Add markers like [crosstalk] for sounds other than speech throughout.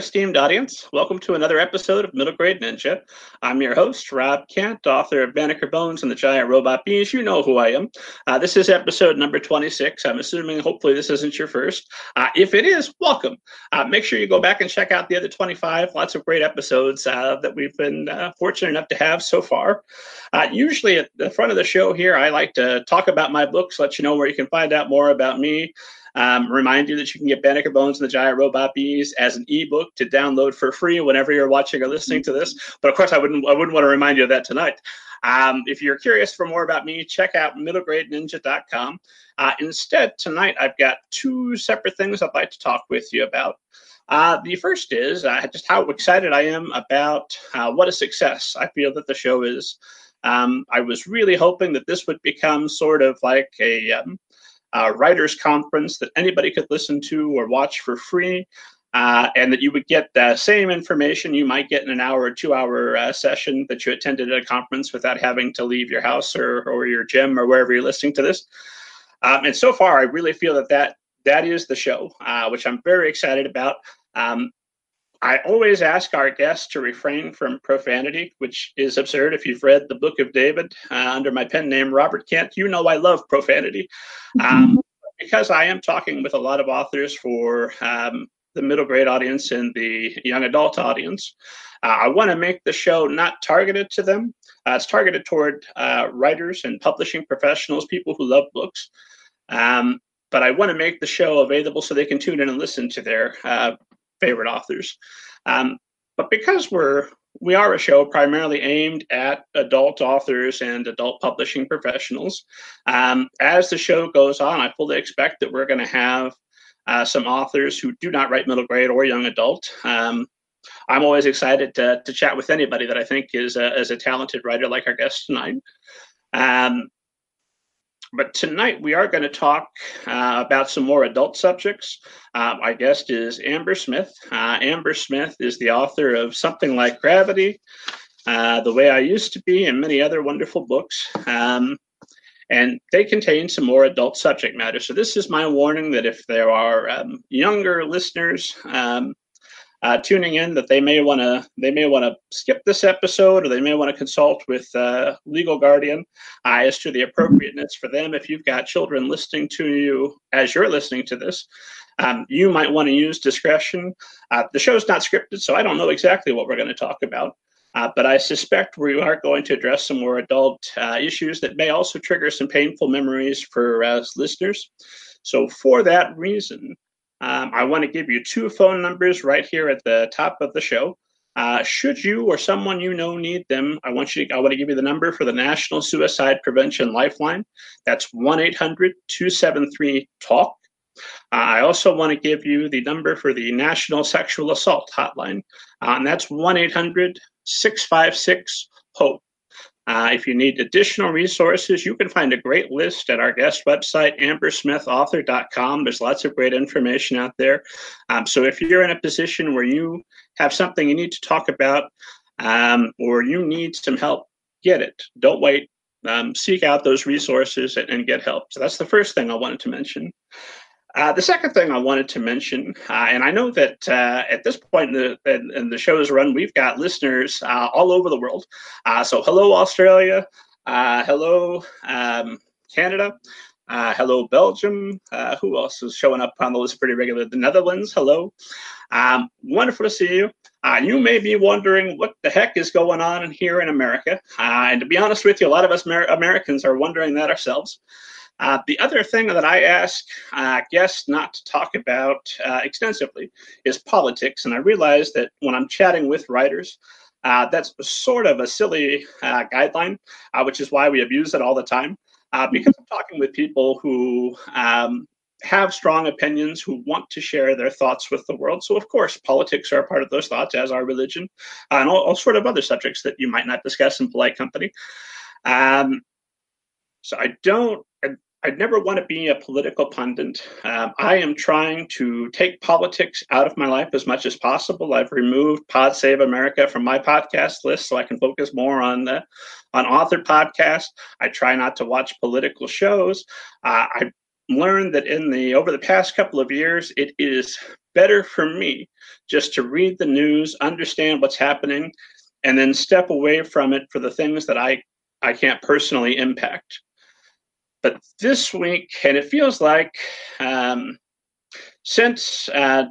Esteemed audience. Welcome to another episode of Middle Grade Ninja. I'm your host, Rob Kent, author of Banneker Bones and the Giant Robot Bees. You know who I am. Uh, this is episode number 26. I'm assuming, hopefully, this isn't your first. Uh, if it is, welcome. Uh, make sure you go back and check out the other 25. Lots of great episodes uh, that we've been uh, fortunate enough to have so far. Uh, usually, at the front of the show here, I like to talk about my books, let you know where you can find out more about me. Um, remind you that you can get Banneker Bones and the Giant Robot Bees as an ebook to download for free whenever you're watching or listening to this. But of course, I wouldn't I wouldn't want to remind you of that tonight. Um, if you're curious for more about me, check out middlegradeninja.com. Uh, instead, tonight I've got two separate things I'd like to talk with you about. Uh, the first is uh, just how excited I am about uh, what a success I feel that the show is. Um, I was really hoping that this would become sort of like a um, uh, writers conference that anybody could listen to or watch for free. Uh, and that you would get the same information you might get in an hour or two hour uh, session that you attended at a conference without having to leave your house or, or your gym or wherever you're listening to this. Um, and so far, I really feel that that, that is the show, uh, which I'm very excited about. Um, I always ask our guests to refrain from profanity, which is absurd. If you've read the Book of David uh, under my pen name, Robert Kent, you know I love profanity. [laughs] Um, because I am talking with a lot of authors for um, the middle grade audience and the young adult audience, uh, I want to make the show not targeted to them. Uh, it's targeted toward uh, writers and publishing professionals, people who love books. Um, but I want to make the show available so they can tune in and listen to their uh, favorite authors. Um, but because we're we are a show primarily aimed at adult authors and adult publishing professionals. Um, as the show goes on, I fully expect that we're going to have uh, some authors who do not write middle grade or young adult. Um, I'm always excited to, to chat with anybody that I think is a, is a talented writer like our guest tonight. Um, but tonight we are going to talk uh, about some more adult subjects. Uh, my guest is Amber Smith. Uh, Amber Smith is the author of Something Like Gravity, uh, The Way I Used to Be, and many other wonderful books. Um, and they contain some more adult subject matter. So this is my warning that if there are um, younger listeners um, uh, tuning in that they may want to they may want to skip this episode or they may want to consult with uh, legal guardian uh, as to the appropriateness for them if you've got children listening to you as you're listening to this um, you might want to use discretion uh, the show's not scripted so i don't know exactly what we're going to talk about uh, but I suspect we are going to address some more adult uh, issues that may also trigger some painful memories for us listeners. So, for that reason, um, I want to give you two phone numbers right here at the top of the show. Uh, should you or someone you know need them, I want you. To, I want to give you the number for the National Suicide Prevention Lifeline. That's one 273 talk uh, I also want to give you the number for the National Sexual Assault Hotline, uh, and that's 1 800 656 HOPE. Uh, if you need additional resources, you can find a great list at our guest website, ambersmithauthor.com. There's lots of great information out there. Um, so if you're in a position where you have something you need to talk about um, or you need some help, get it. Don't wait. Um, seek out those resources and, and, get help. So that's the first thing I wanted to mention. Uh, the second thing I wanted to mention, uh, and I know that uh, at this point in the, in, in the, show's run, we've got listeners uh, all over the world. Uh, so, hello, Australia. Uh, hello, um, Canada. hello, Belgium. who else is showing up on the list pretty regularly? The Netherlands. Hello. Um, wonderful to see you. you may be wondering what the heck is going on here in America. and to be honest with you, a lot of us Amer- Americans are wondering that ourselves. Uh, the other thing that I ask uh, guests not to talk about uh, extensively is politics. And I realize that when I'm chatting with writers, uh, that's sort of a silly uh, guideline, uh, which is why we abuse it all the time. because I'm talking with people who um, have strong opinions, who want to share their thoughts with the world. So, of course, politics are a part of those thoughts, as are religion, and all, all sort of other subjects that you might not discuss in polite company. Um, so I don't I'd never want to be a political pundit. Um, I am trying to take politics out of my life as much as possible. I've removed Pod Save America from my podcast list so I can focus more on the on author podcasts. I try not to watch political shows. Uh, I learned that in the over the past couple of years, it is better for me just to read the news, understand what's happening, and then step away from it for the things that I, I can't personally impact. But this week, and it feels like um, since uh,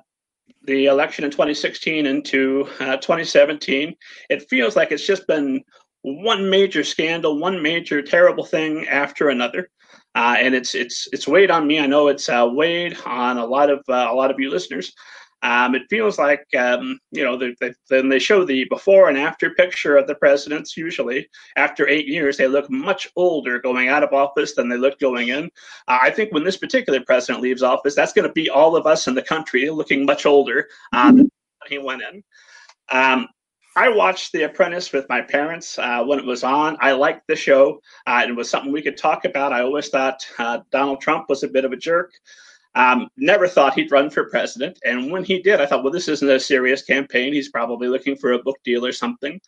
the election in 2016 into uh, 2017, it feels like it's just been one major scandal, one major terrible thing after another. Uh, and it's it's it's weighed on me. I know it's uh, weighed on a lot of uh, a lot of you listeners. Um, it feels like um, you know they, they, then they show the before and after picture of the presidents. Usually, after eight years, they look much older going out of office than they look going in. Uh, I think when this particular president leaves office, that's going to be all of us in the country looking much older uh, than he went in. Um, I watched The Apprentice with my parents uh, when it was on. I liked the show. Uh, it was something we could talk about. I always thought uh, Donald Trump was a bit of a jerk. Um, never thought he'd run for president. And when he did, I thought, well, this isn't a serious campaign. He's probably looking for a book deal or something.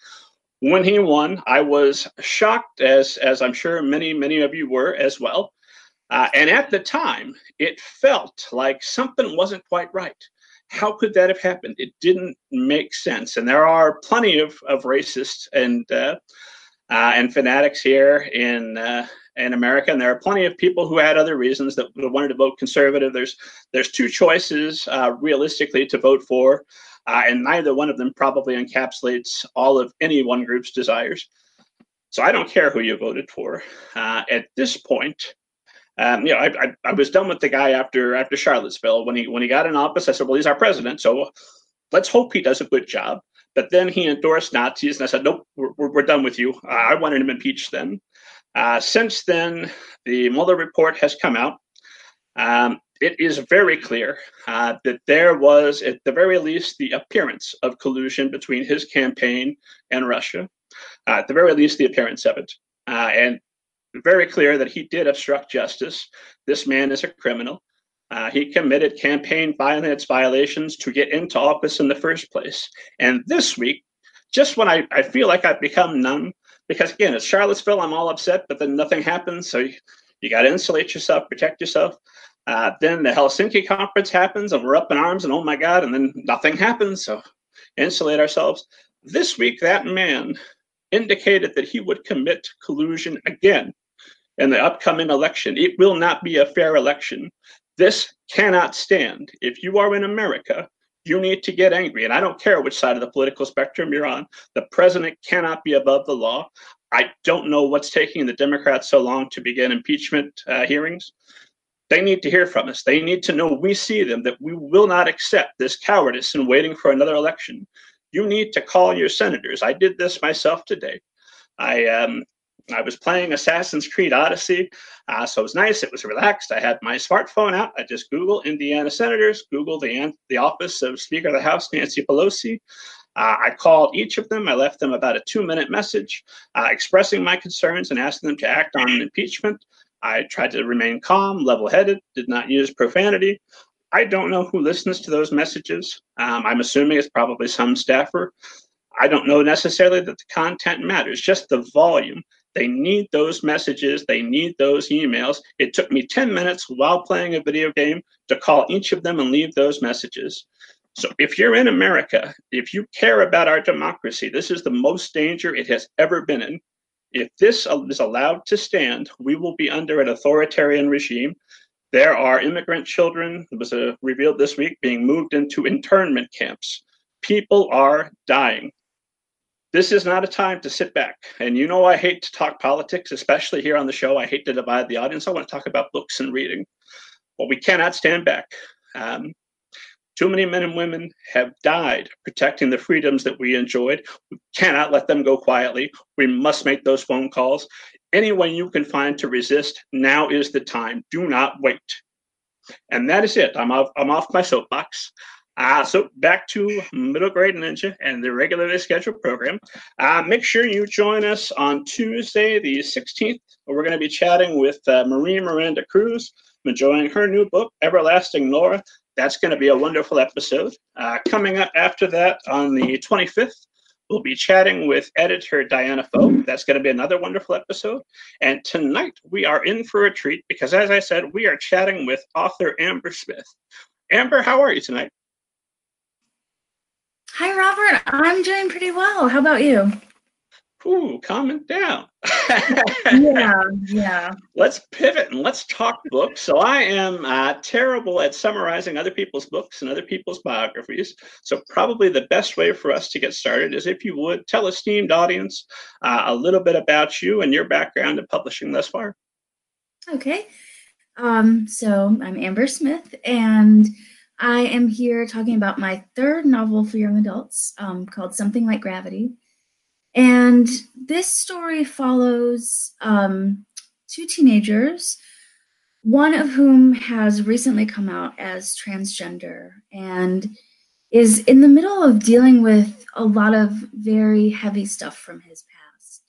When he won, I was shocked, as as I'm sure many many of you were as well. Uh, and at the time, it felt like something wasn't quite right. How could that have happened? It didn't make sense. And there are plenty of, of racists and uh, uh, and fanatics here in uh, in America, and there are plenty of people who had other reasons that wanted to vote conservative. There's there's two choices uh, realistically to vote for, uh, and neither one of them probably encapsulates all of any one group's desires. So I don't care who you voted for. Uh, at this point, um, you know, I, I, I was done with the guy after after Charlottesville when he when he got in office. I said, well, he's our president, so let's hope he does a good job. But then he endorsed Nazis, and I said, nope, we're, we're done with you. I wanted him impeached then. Uh, since then, the Mueller report has come out. Um, it is very clear uh, that there was, at the very least, the appearance of collusion between his campaign and Russia. Uh, at the very least, the appearance of it. Uh, and very clear that he did obstruct justice. This man is a criminal. Uh, he committed campaign violence violations to get into office in the first place. And this week, just when I, I feel like I've become numb because again, it's Charlottesville. I'm all upset, but then nothing happens. So you, you got to insulate yourself, protect yourself. Uh, then the Helsinki conference happens, and we're up in arms, and oh my God, and then nothing happens. So insulate ourselves. This week, that man indicated that he would commit collusion again in the upcoming election. It will not be a fair election. This cannot stand. If you are in America, you need to get angry. And I don't care which side of the political spectrum you're on. The president cannot be above the law. I don't know what's taking the Democrats so long to begin impeachment uh, hearings. They need to hear from us. They need to know we see them, that we will not accept this cowardice in waiting for another election. You need to call your senators. I did this myself today. I um, I was playing Assassin's Creed Odyssey, uh, so it was nice. It was relaxed. I had my smartphone out. I just Google Indiana senators, Google the the office of Speaker of the House Nancy Pelosi. Uh, I called each of them. I left them about a two-minute message uh, expressing my concerns and asking them to act on impeachment. I tried to remain calm, level-headed, did not use profanity. I don't know who listens to those messages. Um, I'm assuming it's probably some staffer. I don't know necessarily that the content matters, just the volume. They need those messages. They need those emails. It took me 10 minutes while playing a video game to call each of them and leave those messages. So if you're in America, if you care about our democracy, this is the most danger it has ever been in. If this is allowed to stand, we will be under an authoritarian regime. There are immigrant children, it was uh, revealed this week, being moved into internment camps. People are dying this is not a time to sit back. And you know, I hate to talk politics, especially here on the show. I hate to divide the audience. I want to talk about books and reading. But we cannot stand back. Um, too many men and women have died protecting the freedoms that we enjoyed. We cannot let them go quietly. We must make those phone calls. Any way you can find to resist, now is the time. Do not wait. And that is it. I'm off, I'm off my soapbox. Uh, so back to middle grade ninja and the regularly scheduled program. Uh, make sure you join us on Tuesday, the 16th. We're going to be chatting with uh, Marie Miranda Cruz, enjoying her new book, Everlasting Nora. That's going to be a wonderful episode. Uh, coming up after that on the 25th, we'll be chatting with editor Diana Foe. That's going to be another wonderful episode. And tonight we are in for a treat because, as I said, we are chatting with author Amber Smith. Amber, how are you tonight? Hi, Robert. I'm doing pretty well. How about you? Ooh, calm down. [laughs] yeah, yeah. Let's pivot and let's talk books. So I am uh, terrible at summarizing other people's books and other people's biographies. So probably the best way for us to get started is if you would tell esteemed audience uh, a little bit about you and your background in publishing thus far. Okay. Um, so I'm Amber Smith, and I am here talking about my third novel for young adults um, called Something Like Gravity. And this story follows um, two teenagers, one of whom has recently come out as transgender and is in the middle of dealing with a lot of very heavy stuff from his past.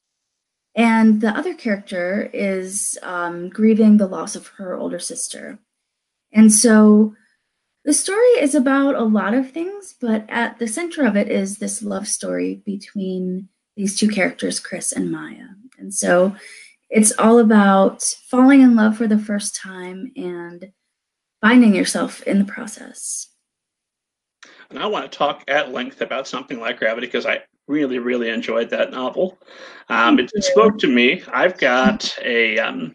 And the other character is um, grieving the loss of her older sister. And so the story is about a lot of things, but at the center of it is this love story between these two characters, Chris and Maya. And so it's all about falling in love for the first time and finding yourself in the process. And I want to talk at length about something like Gravity because I really, really enjoyed that novel. Um, it, it, spoke to me. I've got a, um,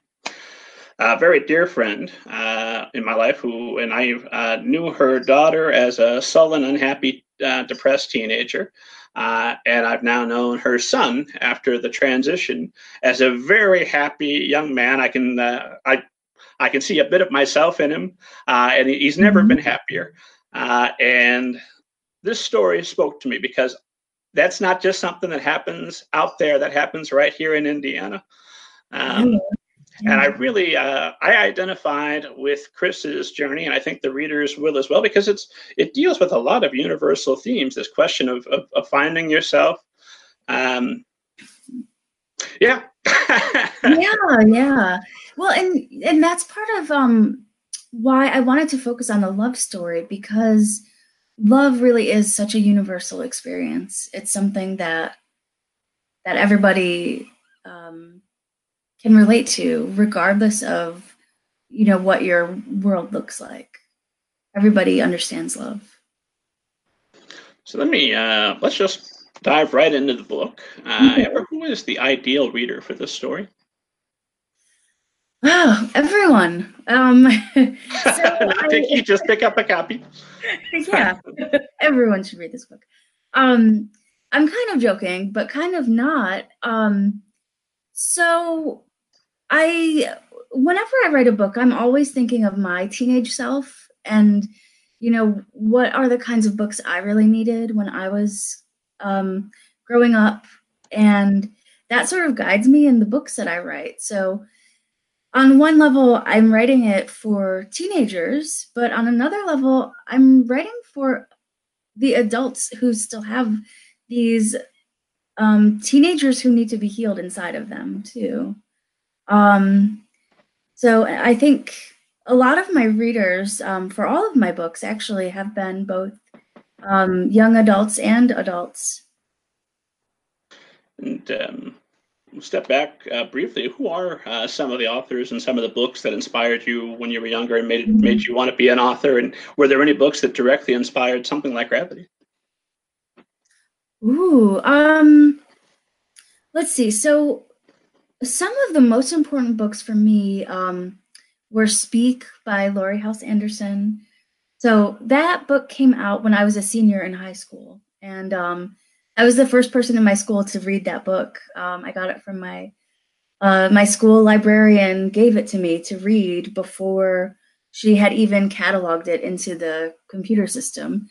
a very dear friend uh, in my life who, and I uh, knew her daughter as a sullen, unhappy, uh, depressed teenager. Uh, and I've now known her son after the transition as a very happy young man. I can uh, I I can see a bit of myself in him, uh, and he's never mm-hmm. been happier. Uh, and this story spoke to me because that's not just something that happens out there; that happens right here in Indiana. Um, and I really uh, I identified with Chris's journey, and I think the readers will as well because it's it deals with a lot of universal themes. This question of of, of finding yourself. Um, yeah. [laughs] yeah, yeah. Well, and and that's part of um why I wanted to focus on the love story because love really is such a universal experience. It's something that that everybody um, can relate to regardless of you know what your world looks like everybody understands love so let me uh let's just dive right into the book uh mm-hmm. who is the ideal reader for this story Oh, everyone. Um, [laughs] so [laughs] I think you just pick up a copy. [laughs] yeah, everyone should read this book. Um, I'm kind of joking, but kind of not. Um, so I whenever I write a book, I'm always thinking of my teenage self and you know what are the kinds of books I really needed when I was um, growing up, and that sort of guides me in the books that I write. So on one level, I'm writing it for teenagers, but on another level, I'm writing for the adults who still have these um, teenagers who need to be healed inside of them too. Um, so I think a lot of my readers um, for all of my books actually have been both um, young adults and adults. And um, step back uh, briefly. Who are uh, some of the authors and some of the books that inspired you when you were younger and made mm-hmm. made you want to be an author? And were there any books that directly inspired something like Gravity? Ooh, um, let's see. So some of the most important books for me um, were Speak by Laurie Halse Anderson. So that book came out when I was a senior in high school, and um, I was the first person in my school to read that book. Um, I got it from my uh, my school librarian gave it to me to read before she had even cataloged it into the computer system.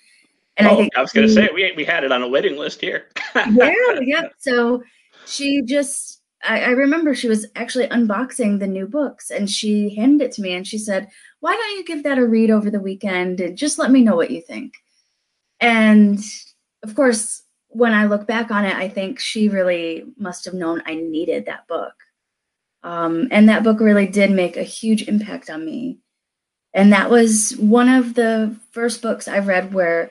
And oh, I think I was going to say we we had it on a waiting list here. [laughs] yeah, yeah. So she just I, I remember she was actually unboxing the new books and she handed it to me and she said, Why don't you give that a read over the weekend and just let me know what you think? And of course, when I look back on it, I think she really must have known I needed that book. Um, and that book really did make a huge impact on me. And that was one of the first books I read where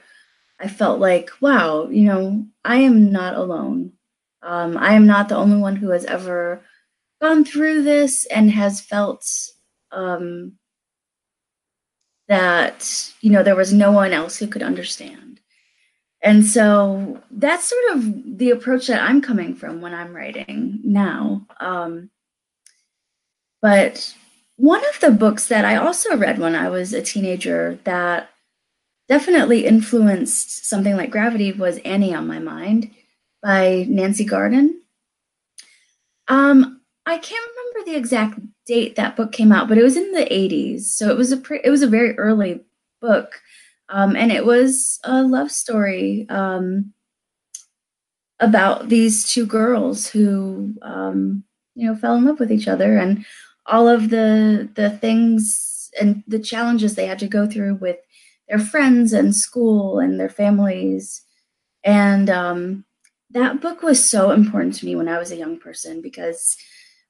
I felt like, wow, you know, I am not alone. Um, I am not the only one who has ever gone through this and has felt um, that you know there was no one else who could understand. And so that's sort of the approach that I'm coming from when I'm writing now. Um, but one of the books that I also read when I was a teenager that definitely influenced something like Gravity was Annie on My Mind by Nancy Garden. Um, I can't remember the exact date that book came out, but it was in the 80s. So it was a pre- it was a very early book. Um, and it was a love story um, about these two girls who um, you know fell in love with each other and all of the the things and the challenges they had to go through with their friends and school and their families and um, that book was so important to me when i was a young person because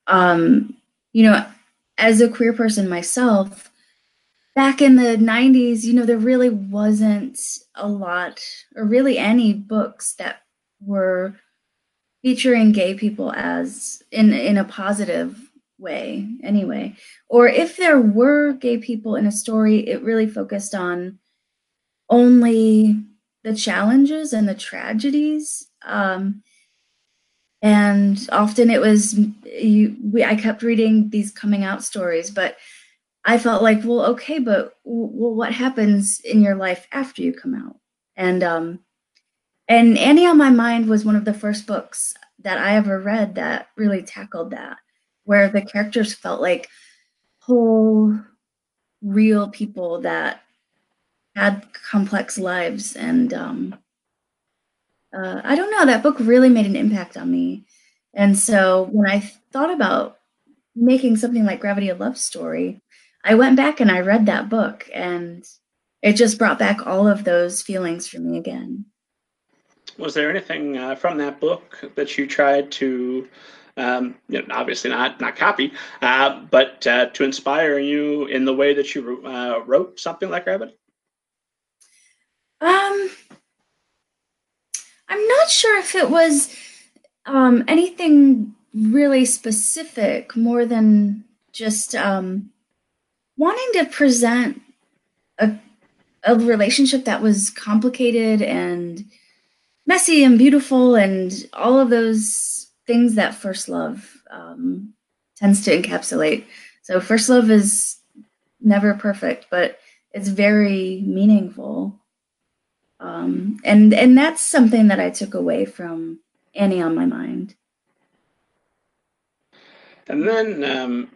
um, you know, as a queer person myself, back in the 90s, you know, there really wasn't a lot or really any books that were featuring gay people as in in a positive way anyway. Or if there were gay people in a story it really focused on only the challenges and the tragedies um, and often it was you, we, I kept reading these coming out stories, but I felt like, well, okay, but well, what happens in your life after you come out? And um, and Annie on My Mind was one of the first books that I ever read that really tackled that, where the characters felt like whole, real people that had complex lives and um, uh, I don't know, that book really made an impact on me. And so when I thought about making something like Gravity a Love Story, I went back and I read that book and it just brought back all of those feelings for me again. Was there anything uh, from that book that you tried to, um, you know, obviously not not copy, uh, but uh, to inspire you in the way that you uh, wrote something like Gravity? Um, I'm not sure if it was um, anything really specific more than just um, wanting to present a, a relationship that was complicated and messy and beautiful and all of those things that first love um, tends to encapsulate. So, first love is never perfect, but it's very meaningful. Um, and and that's something that I took away from Annie on my mind. And then, um,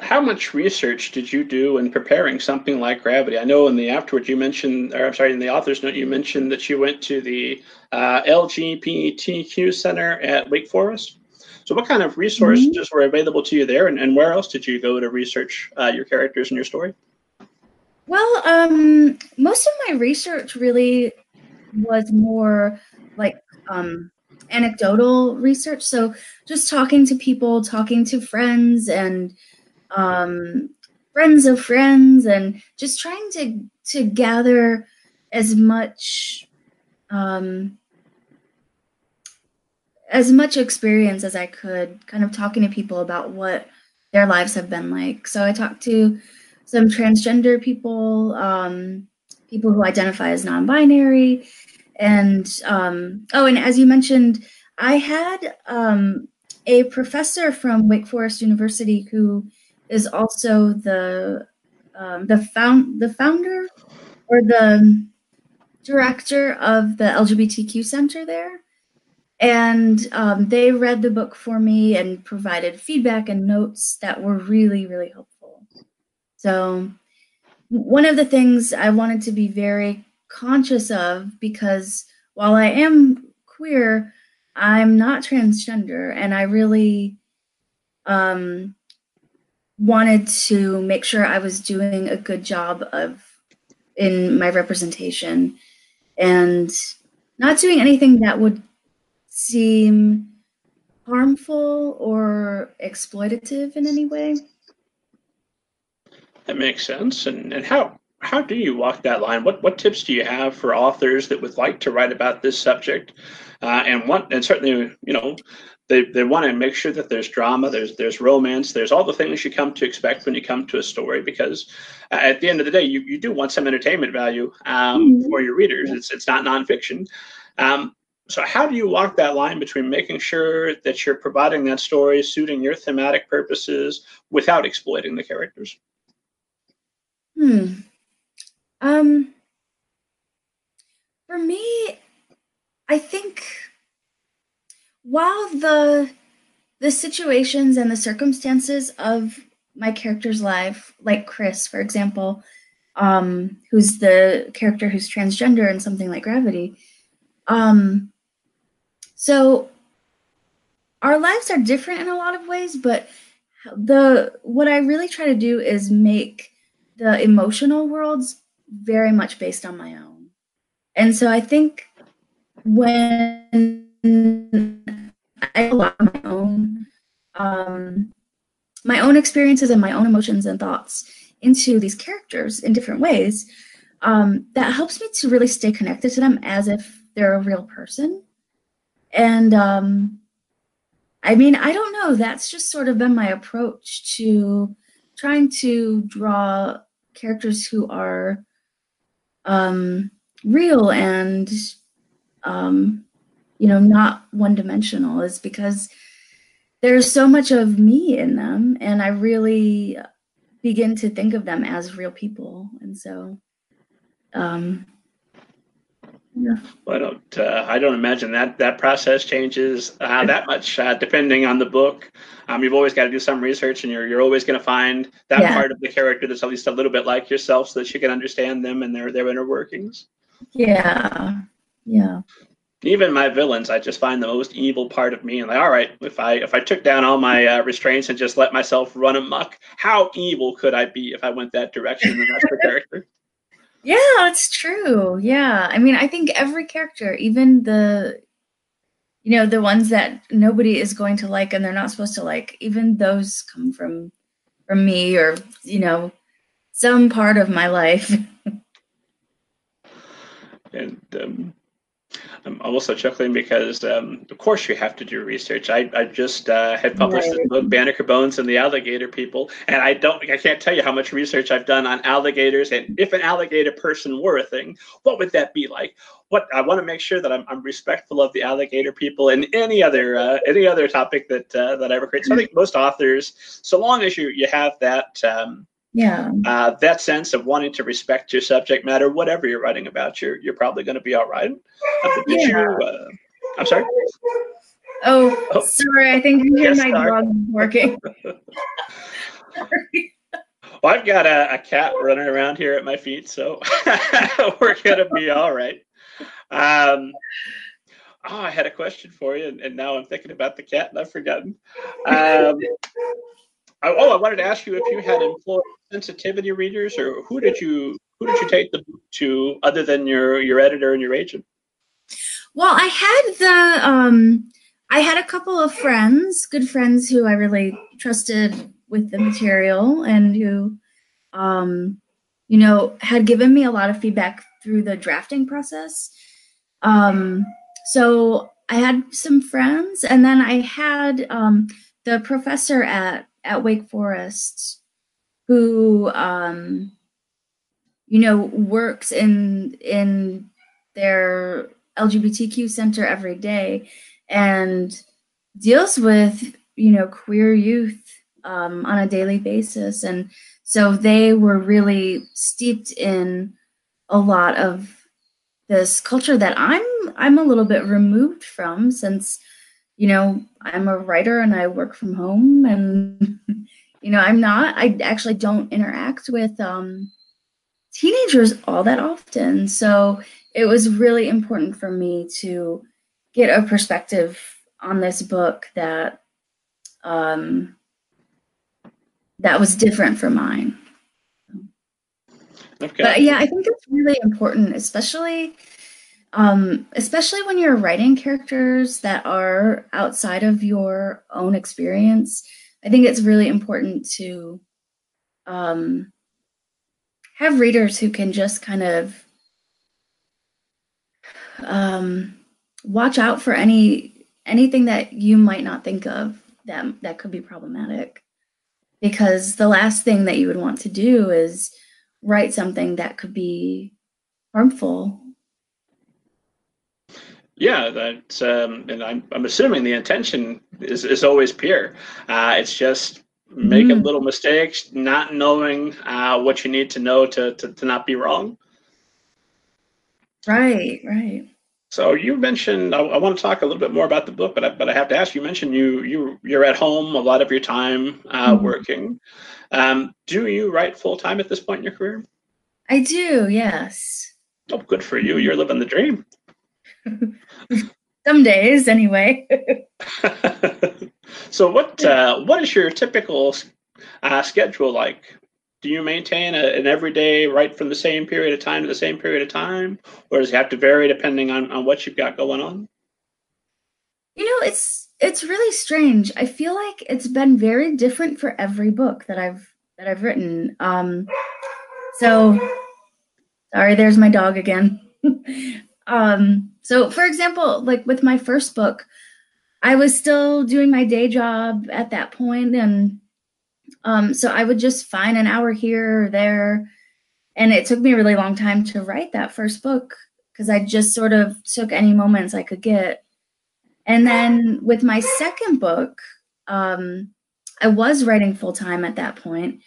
how much research did you do in preparing something like Gravity? I know in the afterwards you mentioned, or I'm sorry, in the author's note you mentioned that you went to the uh, LGBTQ Center at Wake Forest. So, what kind of resources mm-hmm. were available to you there, and, and where else did you go to research uh, your characters and your story? Well, um, most of my research really was more like um, anecdotal research. So just talking to people, talking to friends and um, friends of friends, and just trying to to gather as much um, as much experience as I could, kind of talking to people about what their lives have been like. So I talked to some transgender people, um, people who identify as non-binary, and um, oh, and as you mentioned, I had um, a professor from Wake Forest University who is also the um, the found the founder or the director of the LGBTQ center there. And um, they read the book for me and provided feedback and notes that were really, really helpful. So, one of the things I wanted to be very conscious of because while I am queer, I'm not transgender, and I really um, wanted to make sure I was doing a good job of in my representation and not doing anything that would seem harmful or exploitative in any way. That makes sense. And and how how do you walk that line? What what tips do you have for authors that would like to write about this subject? Uh, and what and certainly you know they, they want to make sure that there's drama, there's there's romance, there's all the things you come to expect when you come to a story. Because at the end of the day, you, you do want some entertainment value um, mm-hmm. for your readers. It's it's not nonfiction. Um, so how do you walk that line between making sure that you're providing that story suiting your thematic purposes without exploiting the characters? Hmm. Um. For me, I think while the the situations and the circumstances of my character's life, like Chris, for example, um, who's the character who's transgender in something like Gravity. Um, so our lives are different in a lot of ways, but the what I really try to do is make the emotional worlds very much based on my own. And so I think when I allow my own um, my own experiences and my own emotions and thoughts into these characters in different ways, um, that helps me to really stay connected to them as if they're a real person. And um, I mean, I don't know. That's just sort of been my approach to trying to draw characters who are um, real and um, you know, not one dimensional is because there's so much of me in them and I really begin to think of them as real people. And so, um, yeah. I don't. Uh, I don't imagine that that process changes uh, that much, uh, depending on the book. Um, you've always got to do some research, and you're you're always going to find that yeah. part of the character that's at least a little bit like yourself, so that you can understand them and their their inner workings. Yeah, yeah even my villains, I just find the most evil part of me, and like, all right, if I if I took down all my uh, restraints and just let myself run amok, how evil could I be if I went that direction? And that's the character. Yeah, it's true. Yeah, I mean, I think every character, even the, you know, the ones that nobody is going to like and they're not supposed to like, even those come from from me or you know, some part of my life. [laughs] and um, I'm also chuckling because, um, of course, you have to do research. I, I just uh, had published right. this book, Banneker Bones and the Alligator People, and I don't, I can't tell you how much research I've done on alligators. And if an alligator person were a thing, what would that be like? What I want to make sure that I'm, I'm respectful of the alligator people and any other uh, any other topic that uh, that I ever create. So I think most authors, so long as you you have that. Um, yeah. Uh, that sense of wanting to respect your subject matter whatever you're writing about you're you're probably going to be all right. Yeah. Uh, i'm sorry? Oh, oh, sorry i think you hear yes, my sorry. dog working [laughs] [laughs] well i've got a, a, cat running around here at my feet so [laughs] we're going to be all right. Um, oh i had a question for you and, and, now i'm thinking about the cat and i've forgotten. Um, oh, I wanted to ask you if you had employed sensitivity readers, or who did you who did you take the book to, other than your your editor and your agent? Well, I had the um, I had a couple of friends, good friends, who I really trusted with the material, and who, um, you know, had given me a lot of feedback through the drafting process. Um, so I had some friends, and then I had um, the professor at at Wake Forest who um, you know works in in their LGBTQ center every day and deals with you know queer youth um, on a daily basis. And so they were really steeped in a lot of this culture that I'm I'm a little bit removed from since you know, I'm a writer and I work from home and you know, I'm not I actually don't interact with um teenagers all that often. So it was really important for me to get a perspective on this book that um that was different from mine. Okay. But yeah, I think it's really important, especially um, especially when you're writing characters that are outside of your own experience. I think it's really important to um, have readers who can just kind of um, watch out for any anything that you might not think of that that could be problematic. Because the last thing that you would want to do is write something that could be harmful yeah that's um, and I'm, I'm assuming the intention is, is always pure uh, it's just making mm. little mistakes not knowing uh, what you need to know to, to, to not be wrong right right so you mentioned I, I, want to talk a little bit more about the book, but I, but I have to ask. You mentioned you you you're at home a lot of your time uh, mm-hmm. working. Um, do you write full time at this point in your career? I do. Yes. Oh, good for you! You're living the dream. [laughs] Some days, anyway. [laughs] so what uh, what is your typical uh, schedule like? do you maintain a, an everyday right from the same period of time to the same period of time? Or does it have to vary depending on, on what you've got going on? You know it's it's really strange. I feel like it's been very different for every book that i've that i've written. Um so sorry there's my dog again. [laughs] Um so for example like with my first book i was still doing my day job at that point and um, so I would just find an hour here or there. And it took me a really long time to write that first book because I just sort of took any moments I could get. And then with my second book, um, I was writing full time at that point,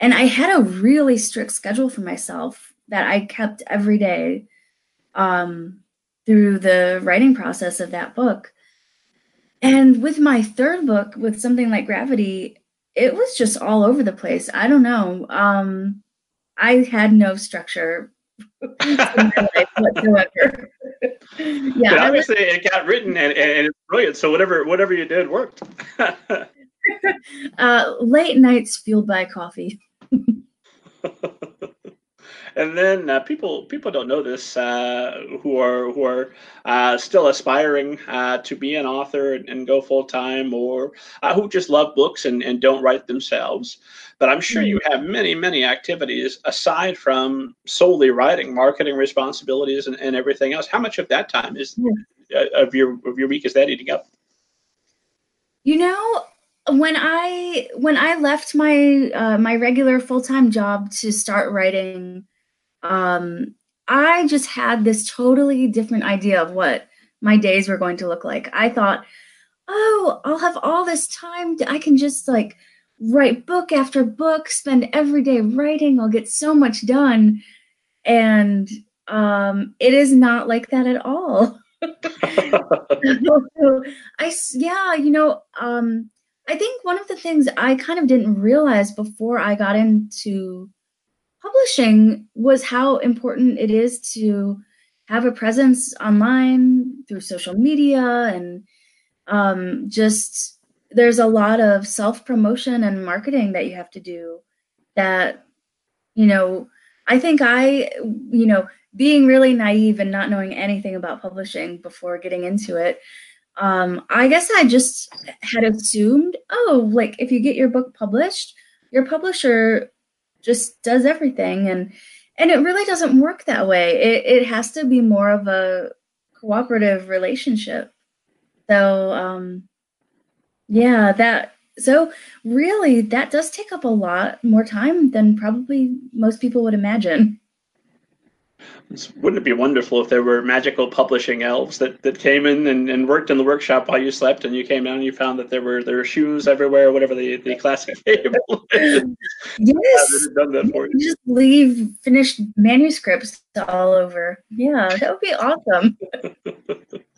and I had a really strict schedule for myself that I kept every day um, through the writing process of that book. And with my third book, with something like Gravity, it was just all over the place. I don't know. Um, I had no structure [laughs] whatsoever. yeah, but obviously was, it got written and, and, it's brilliant. So whatever whatever you did worked. [laughs] [laughs] uh, late nights fueled by coffee. And then uh, people people don't know this uh, who are who are uh, still aspiring uh, to be an author and, and go full time, or uh, who just love books and, and don't write themselves. But I'm sure you mm-hmm. have many many activities aside from solely writing, marketing responsibilities, and, and everything else. How much of that time is uh, of your of your week is that eating up? You know, when I when I left my uh, my regular full time job to start writing um, I just had this totally different idea of what my days were going to look like. I thought, oh, I'll have all this time. To, I can just like write book after book, spend every day writing. I'll get so much done. And um, it is not like that at all. so [laughs] [laughs] I, yeah, you know, um, I think one of the things I kind of didn't realize before I got into publishing was how important it is to have a presence online through social media and um, just there's a lot of self promotion and marketing that you have to do that you know i think i you know being really naive and not knowing anything about publishing before getting into it um, i guess i just had assumed oh like if you get your book published your publisher just does everything. And and it really doesn't work that way. It, it has to be more of a cooperative relationship. So um yeah that so really that does take up a lot more time than probably most people would imagine wouldn't it be wonderful if there were magical publishing elves that, that came in and, and worked in the workshop while you slept and you came down and you found that there were there were shoes everywhere, whatever the, the classic [laughs] fable. Yes. done that for you. you. Just leave finished manuscripts all over. Yeah, that would be awesome. [laughs]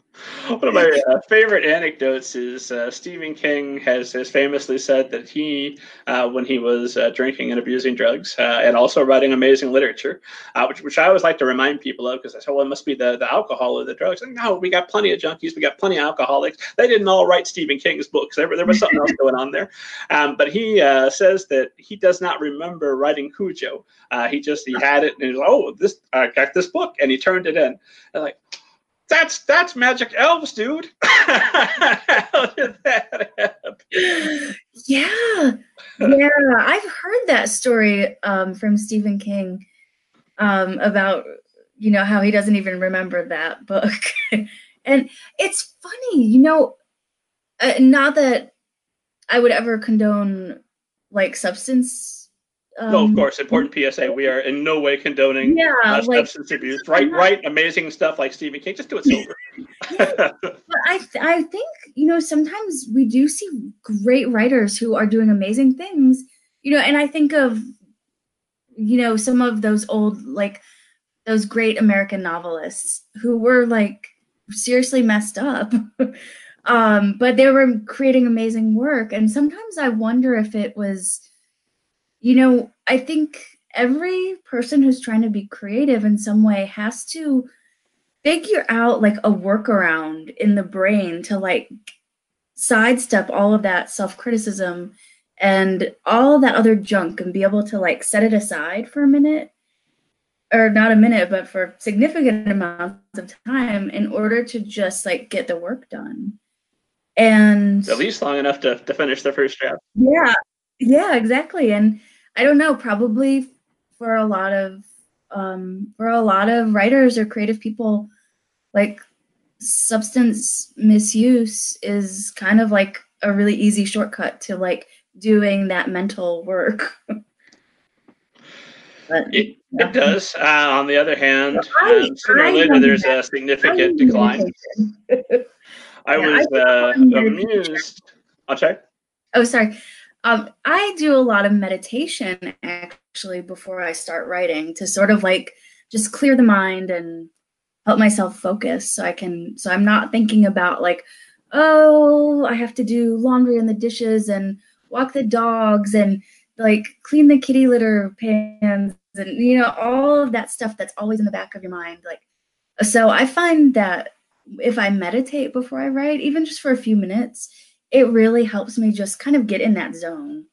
One of my uh, favorite anecdotes is uh, Stephen King has, has famously said that he, uh, when he was uh, drinking and abusing drugs uh, and also writing amazing literature, uh, which, which I always like to remind people of because I said, well, it must be the, the alcohol or the drugs. Like, no, we got plenty of junkies, we got plenty of alcoholics. They didn't all write Stephen King's books. There, there was something else going on there. Um, but he says that he does not remember writing Cujo. he just he had it and he was like, oh, this I got this book, and he turned it in. And like, that's that's magic elves, dude. [laughs] How did that happen? Yeah, yeah, I've heard that story um, from Stephen King um, about you know how he doesn't even remember that book, [laughs] and it's funny, you know. uh, not that I would ever condone like substance. Um, no, of um, course, important PSA. We are in no way condoning yeah, uh, like, substance abuse. Right, not, right, amazing stuff like Stephen King. Just do it sober. [laughs] but I, th- I think you know sometimes we do see great writers who are doing amazing things. You know, and I think of you know some of those old like those great American novelists who were like seriously messed up. [laughs] um, but they were creating amazing work. And sometimes I wonder if it was, you know, I think every person who's trying to be creative in some way has to figure out like a workaround in the brain to like sidestep all of that self-criticism and all that other junk and be able to like set it aside for a minute or not a minute, but for significant amounts of time in order to just like get the work done. And at least long enough to, to finish the first draft. Yeah. Yeah, exactly. And I don't know, probably for a lot of um for a lot of writers or creative people, like substance misuse is kind of like a really easy shortcut to like doing that mental work. [laughs] but, it, it does. Uh, on the other hand, I, um, sooner or later there's a significant decline. [laughs] I yeah, was I uh, amused. [laughs] I'm sorry. Oh, sorry. Um, I do a lot of meditation actually before I start writing to sort of like just clear the mind and help myself focus so I can so I'm not thinking about like oh I have to do laundry and the dishes and walk the dogs and like clean the kitty litter pans and you know all of that stuff that's always in the back of your mind like so i find that if i meditate before i write even just for a few minutes it really helps me just kind of get in that zone.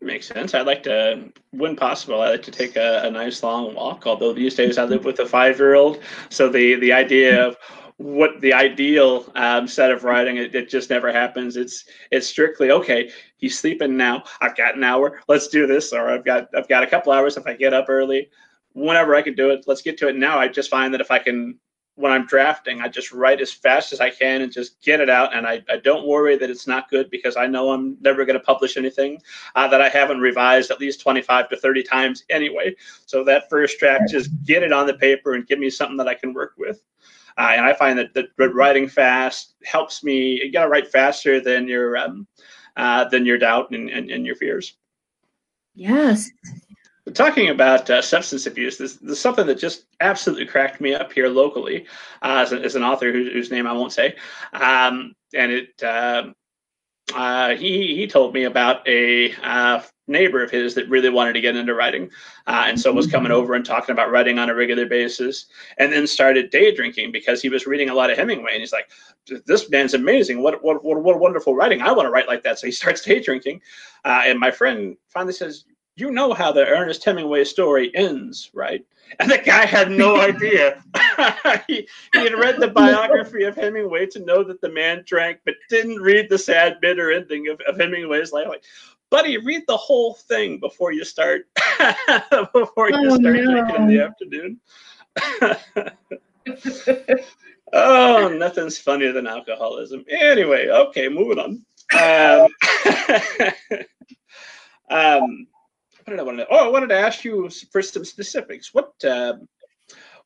Makes sense. I'd like to, when possible, I like to take a, a nice long walk. Although these days I live with a five-year-old, so the the idea of what the ideal um, set of riding it, it, just never happens. It's it's strictly okay he's sleeping now. I've got an hour. Let's do this or i've got i've got a couple hours if i get up early. Whenever i can do it let's get to it. Now i just find that if i can when i'm drafting i just write as fast as i can and just get it out and i, I don't worry that it's not good because i know i'm never going to publish anything uh, that i haven't revised at least 25 to 30 times anyway so that first draft just get it on the paper and give me something that i can work with uh, and I find that, that writing fast helps me. You got to write faster than your um, uh, than your doubt and, and, and your fears. Yes. Talking about uh, substance abuse, this, this, is something that just absolutely cracked me up here locally uh, as, a, as, an author whose, whose, name I won't say. Um, and it uh, uh, he he told me about a uh, neighbor of his that really wanted to get into writing, uh, and so was coming over and talking about writing on a regular basis, and then started day drinking because he was reading a lot of Hemingway, and he's like, "This man's amazing! What what what, what wonderful writing! I want to write like that." So he starts day drinking, uh, and my friend finally says, "You know how the Ernest Hemingway story ends, right?" And the guy had no [laughs] idea. [laughs] he, he had read the biography of Hemingway to know that the man drank, but didn't read the sad, bitter ending of, of Hemingway's life. Like, buddy, read the whole thing before you start [laughs] before you oh, start no. drinking in the afternoon. oh, nothing's funnier than alcoholism. Anyway, okay, moving on. Um, um, what did I want to? Oh, I wanted to ask you for some specifics. What uh,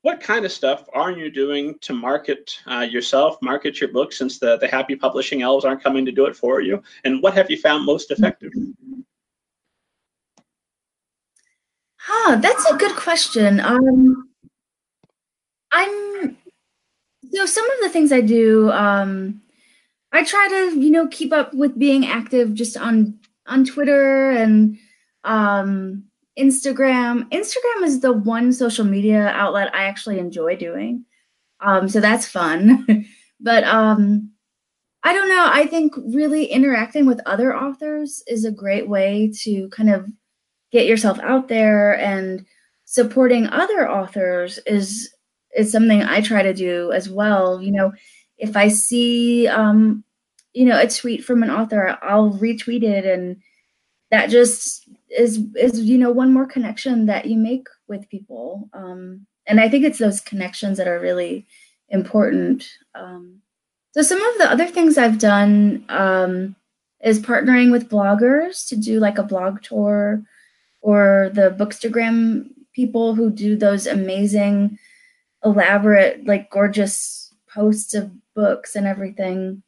what kind of stuff are you doing to market uh, yourself, market your book, since the the happy publishing elves aren't coming to do it for you? And what have you found most effective? Huh, that's a good question. Um, I'm so some of the things I do. Um, I try to you know keep up with being active just on on Twitter and um, Instagram. Instagram is the one social media outlet I actually enjoy doing. Um, so that's fun. [laughs] but um, I don't know. I think really interacting with other authors is a great way to kind of get yourself out there and supporting other authors is is something I try to do as well. You know, if I see um, you know, a tweet from an author, I'll retweet it and that just is is you know one more connection that you make with people um and i think it's those connections that are really important um So some of the other things I've done um, is partnering with bloggers to do like a blog tour, or the Bookstagram people who do those amazing, elaborate, like gorgeous posts of books and everything,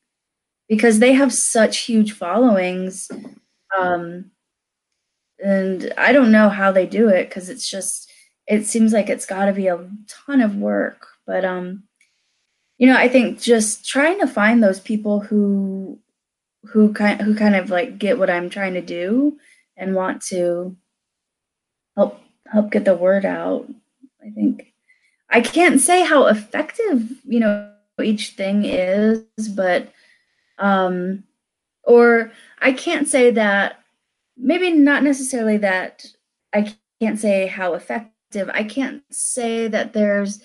because they have such huge followings. Um, and I don't know how they do it because it's just it seems like it's got to be a ton of work. But um, you know, I think just trying to find those people who who kind who kind of like get what I'm trying to do and want to help help get the word out. I think I can't say how effective you know each thing is, but um, or I can't say that maybe not necessarily that I can't say how effective. I can't say that there's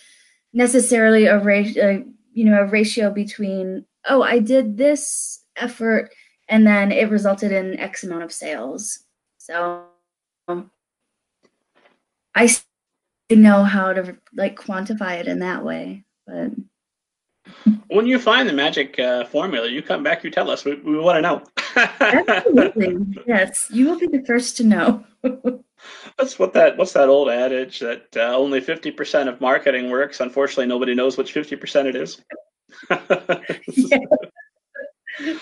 necessarily a ratio, you know, a ratio between oh, I did this effort and then it resulted in X amount of sales. So um, I know how to like quantify it in that way, but when you find the magic uh, formula, you come back, you tell us. We, we want to know. Absolutely. Yes, you will be the first to know. [laughs] That's what that. What's that old adage that uh, only fifty percent of marketing works? Unfortunately, nobody knows which fifty percent it is. [laughs] yeah. [laughs]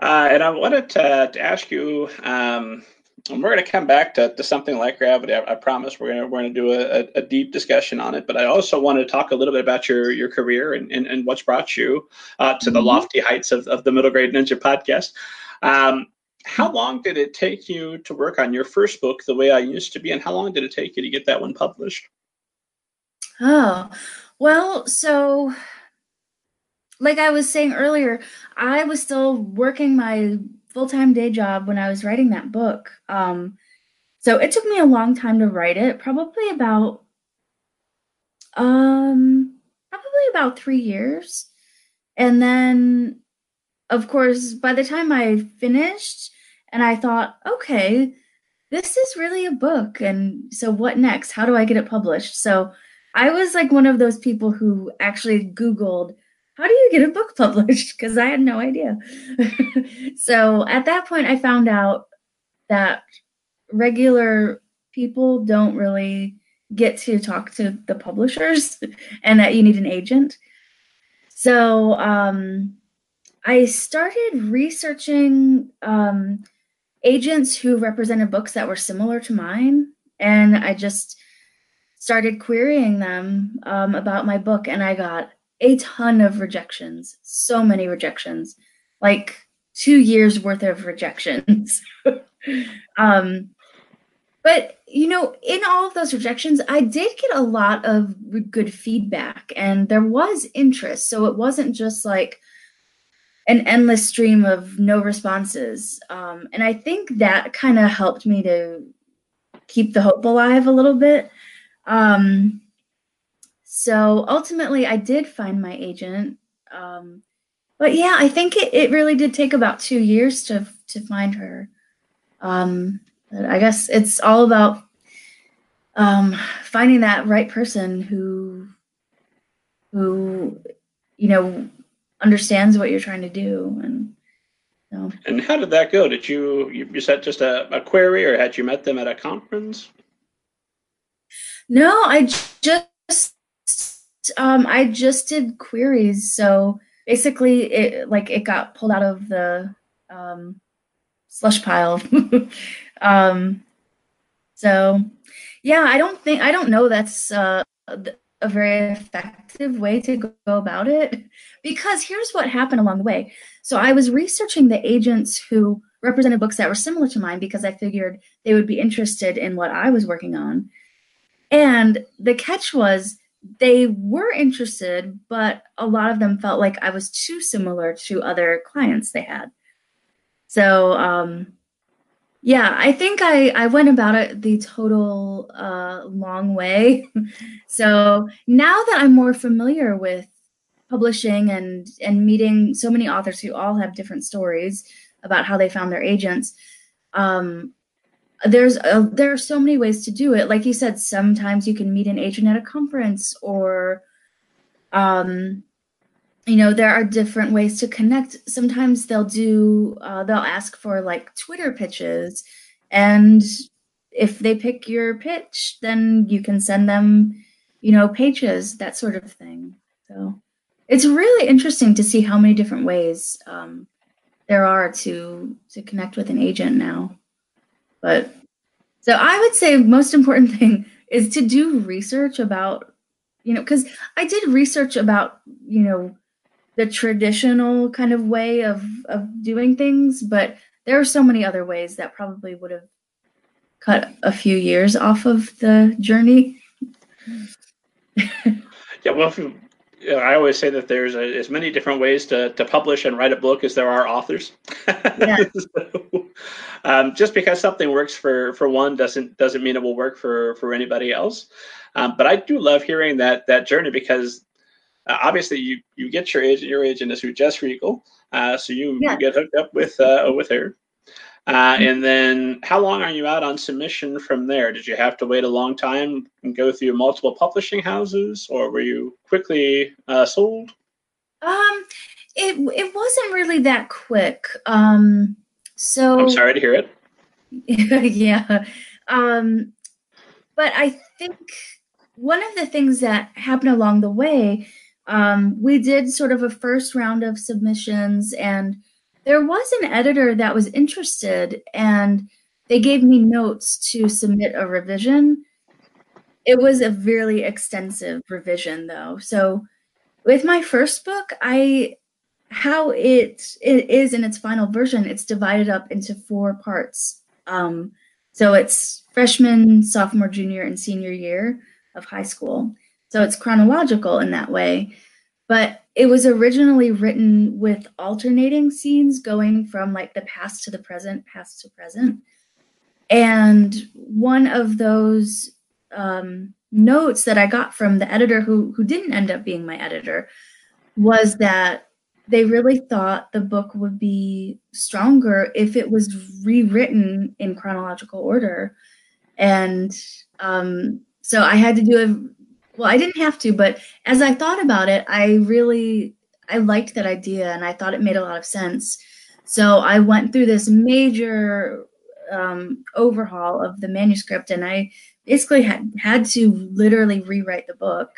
uh, and I wanted to, to ask you. Um, and we're going to come back to, to something like gravity. I, I promise we're going to we're going to do a, a, deep discussion on it. But I also want to talk a little bit about your your career and, and, and what's brought you uh, to the mm-hmm. lofty heights of, of the Middle Grade Ninja podcast. Um, how long did it take you to work on your first book, The Way I Used to Be, and how long did it take you to get that one published? Oh, well, so like I was saying earlier, I was still working my full time day job when I was writing that book. Um, so it took me a long time to write it, probably about um probably about three years. And then of course, by the time I finished and I thought, okay, this is really a book. And so what next? How do I get it published? So I was like one of those people who actually Googled how do you get a book published? [laughs] Because I had no idea. [laughs] so at that point, I found out that regular people don't really get to talk to the publishers [laughs] and that you need an agent. So um, I started researching um, agents who represented books that were similar to mine. And I just started querying them um, about my book, and I got a ton of rejections, so many rejections, like two years worth of rejections. [laughs] um, but you know, in all of those rejections, I did get a lot of good feedback, and there was interest. So it wasn't just like an endless stream of no responses. Um, and I think that kind of helped me to keep the hope alive a little bit. Um, so ultimately, I did find my agent. Um, but yeah, I think it, it really did take about two years to to find her. Um, I guess it's all about um, finding that right person who who you know understands what you're trying to do and so. and how did that go did you you, said just a, a query or had you met them at a conference no i just um, I just did queries. So basically, it like it got pulled out of the um, slush pile. [laughs] um, so yeah, I don't think I don't know that's uh, a very effective way to go about it because here's what happened along the way. So I was researching the agents who represented books that were similar to mine because I figured they would be interested in what I was working on. And the catch was they were interested, but a lot of them felt like I was too similar to other clients they had. So, um, yeah, I think I, I went about it the total uh, long way. [laughs] so now that I'm more familiar with publishing and and meeting so many authors who all have different stories about how they found their agents, um, there's a, there are so many ways to do it. Like you said sometimes you can meet an agent at a conference or um you know there are different ways to connect. Sometimes they'll do uh, they'll ask for like twitter pitches and if they pick your pitch then you can send them you know pages that sort of thing. So it's really interesting to see how many different ways um, there are to to connect with an agent now but so i would say most important [laughs] thing is to do research about you know because i did research about you know the traditional kind of way of of doing things but there are so many other ways that probably would have cut a few years off of the journey. [laughs] Yeah well I always say that there's a, as many different ways to, to publish and write a book as there are authors. Yeah. [laughs] so, um, just because something works for, for one doesn't doesn't mean it will work for, for anybody else. Um, but I do love hearing that that journey because uh, obviously you you get your agent your agent is who Jess Regel, uh, so you, yeah. you get hooked up with uh, with her. Uh, and then how long are you out on submission from there? Did you have to wait a long time and go through multiple publishing houses or were you quickly uh, sold? Um, it, it wasn't really that quick. Um, so I'm sorry to hear it. [laughs] yeah. Um, but I think one of the things that happened along the way, um, we did sort of a first round of submissions and there was an editor that was interested and they gave me notes to submit a revision. It was a really extensive revision though. So with my first book, I how it it is in its final version, it's divided up into four parts. Um, so it's freshman, sophomore, junior, and senior year of high school. So it's chronological in that way. But it was originally written with alternating scenes going from like the past to the present, past to present. And one of those um, notes that I got from the editor who who didn't end up being my editor was that they really thought the book would be stronger if it was rewritten in chronological order. And um, so I had to do a well, I didn't have to, but as I thought about it, I really I liked that idea and I thought it made a lot of sense. So I went through this major um, overhaul of the manuscript, and I basically had had to literally rewrite the book.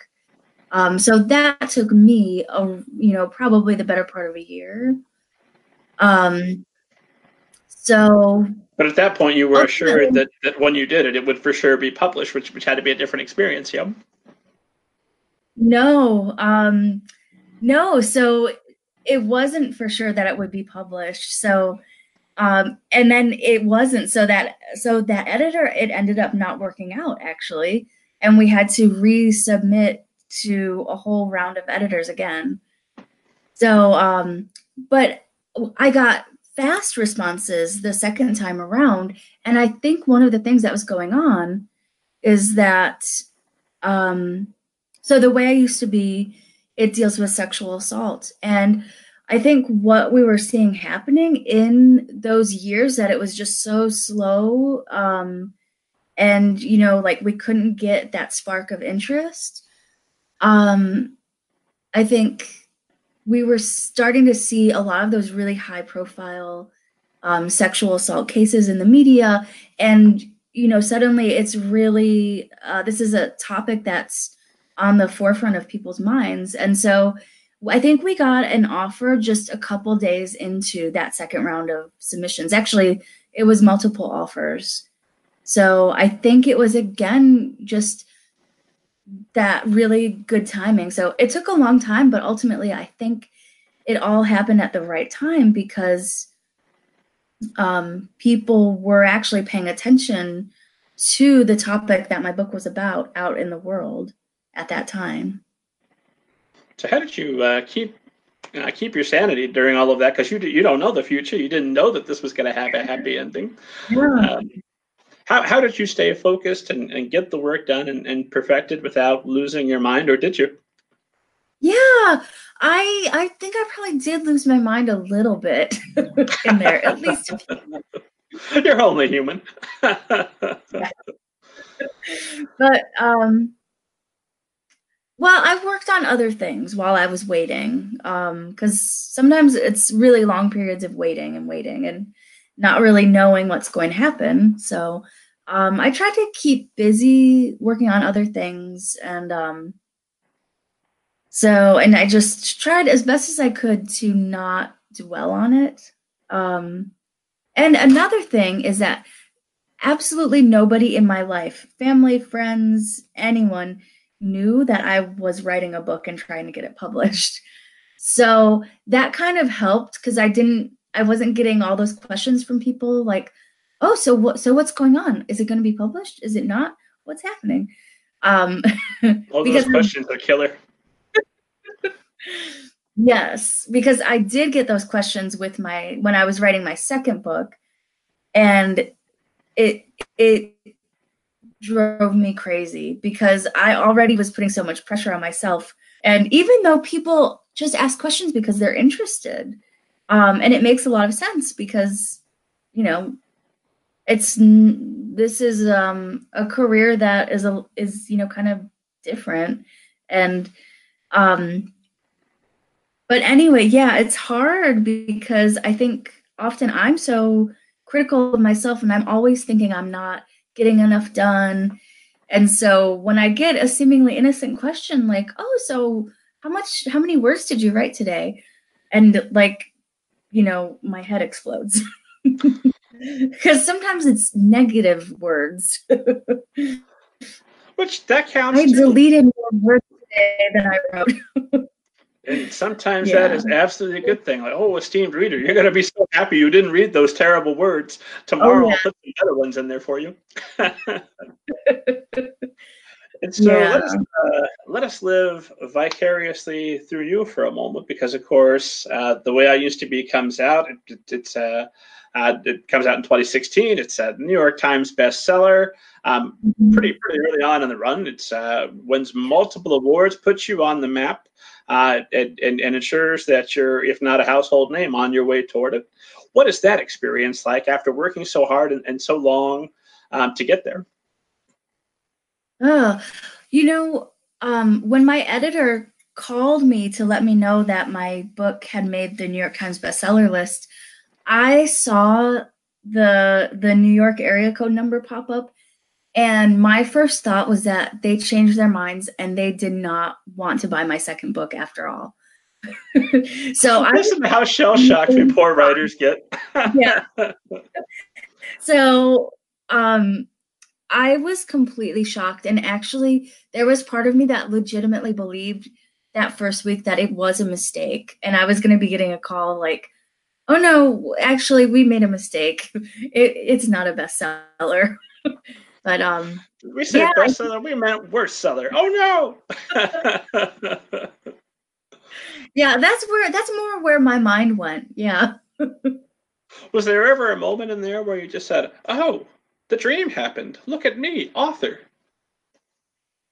Um, so that took me, a, you know, probably the better part of a year. Um, so. But at that point, you were okay. assured that, that when you did it, it would for sure be published, which which had to be a different experience. Yeah. No, um, no. So it wasn't for sure that it would be published. So, um, and then it wasn't. So that so that editor, it ended up not working out actually, and we had to resubmit to a whole round of editors again. So, um, but I got fast responses the second time around, and I think one of the things that was going on is that um, so the way I used to be, it deals with sexual assault. And I think what we were seeing happening in those years that it was just so slow um, and you know like we couldn't get that spark of interest um, i think we were starting to see a lot of those really high profile um, sexual assault cases in the media and you know suddenly it's really uh, this is a topic that's on the forefront of people's minds. And so I think we got an offer just a couple days into that second round of submissions. Actually, it was multiple offers. So I think it was again just that really good timing. So it took a long time, but ultimately I think it all happened at the right time because um, people were actually paying attention to the topic that my book was about out in the world at that time. So how did you uh, keep uh, keep your sanity during all of that? Because you you don't know the future. You didn't know that this was going to have a happy ending. Yeah. Um, how, how did you stay focused and, and get the work done and, and perfected without losing your mind, or did you? Yeah, I I think I probably did lose my mind a little bit [laughs] in there, at least. [laughs] You're only human. [laughs] but um, Well, I've worked on other things while I was waiting, because um, sometimes it's really long periods of waiting and waiting and not really knowing what's going to happen. So um, I try to keep busy working on other things, and um, so and I just tried as best as I could to not dwell on it. Um, and another thing is that absolutely nobody in my life, family, friends, anyone knew that I was writing a book and trying to get it published. So that kind of helped because I didn't I wasn't getting all those questions from people like, "Oh, so what so what's going on? Is it going to be published? Is it not? What's happening?" Um [laughs] all those questions are killer. [laughs] yes, because I did get those questions with my when I was writing my second book and it it drove me crazy because I already was putting so much pressure on myself. And even though people just ask questions because they're interested, um, and it makes a lot of sense because, you know, it's this is um, a career that is a is you know kind of different, and um, but anyway, yeah, it's hard because I think often I'm so critical of myself and I'm always thinking I'm not getting enough done. And so when I get a seemingly innocent question like, "Oh, so how much how many words did you write today?" and like, you know, my head explodes. [laughs] Because sometimes it's negative words. Which that counts. I deleted more words today than I wrote. [laughs] And sometimes yeah. that is absolutely a good thing. Like, oh, esteemed reader, you're going to be so happy you didn't read those terrible words. Tomorrow, oh, yeah. I'll put some better ones in there for you. [laughs] and so yeah. let, us, uh, let us live vicariously through you for a moment, because of course, uh, the way I used to be comes out. It, it, it's uh, uh, it comes out in 2016. It's a New York Times bestseller. Um, mm-hmm. pretty pretty early on in the run. It's uh, wins multiple awards, puts you on the map uh, and, and, and ensures that you're, if not a household name, on your way toward it. What is that experience like after working so hard and, and so long um, to get there? Oh, you know, um, when my editor called me to let me know that my book had made the New York Times bestseller list, I saw the the New York area code number pop up and my first thought was that they changed their minds and they did not want to buy my second book after all. [laughs] so I listen how shell shocked we poor writers get. yeah. [laughs] So um I was completely shocked. And actually there was part of me that legitimately believed that first week that it was a mistake. And I was gonna be getting a call like, oh no, actually we made a mistake. It, it's not a bestseller. [laughs] But um we said yeah, bestseller, we meant worst seller. Oh no. [laughs] yeah, that's where that's more where my mind went. Yeah. [laughs] Was there ever a moment in there where you just said, "Oh, the dream happened. Look at me, author."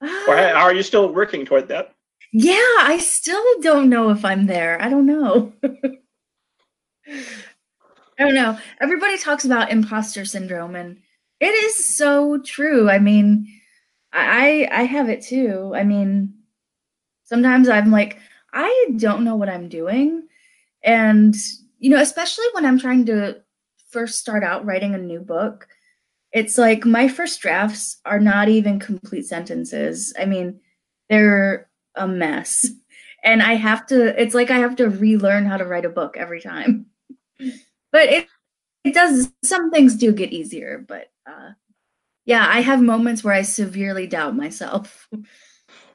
Uh, or are you still working toward that? Yeah, I still don't know if I'm there. I don't know. [laughs] I don't know. Everybody talks about imposter syndrome and it is so true. I mean, I I have it too. I mean, sometimes I'm like, I don't know what I'm doing. And you know, especially when I'm trying to first start out writing a new book, it's like my first drafts are not even complete sentences. I mean, they're a mess. [laughs] And I have to it's like I have to relearn how to write a book every time. [laughs] But it it does some things do get easier, but uh, yeah, I have moments where I severely doubt myself.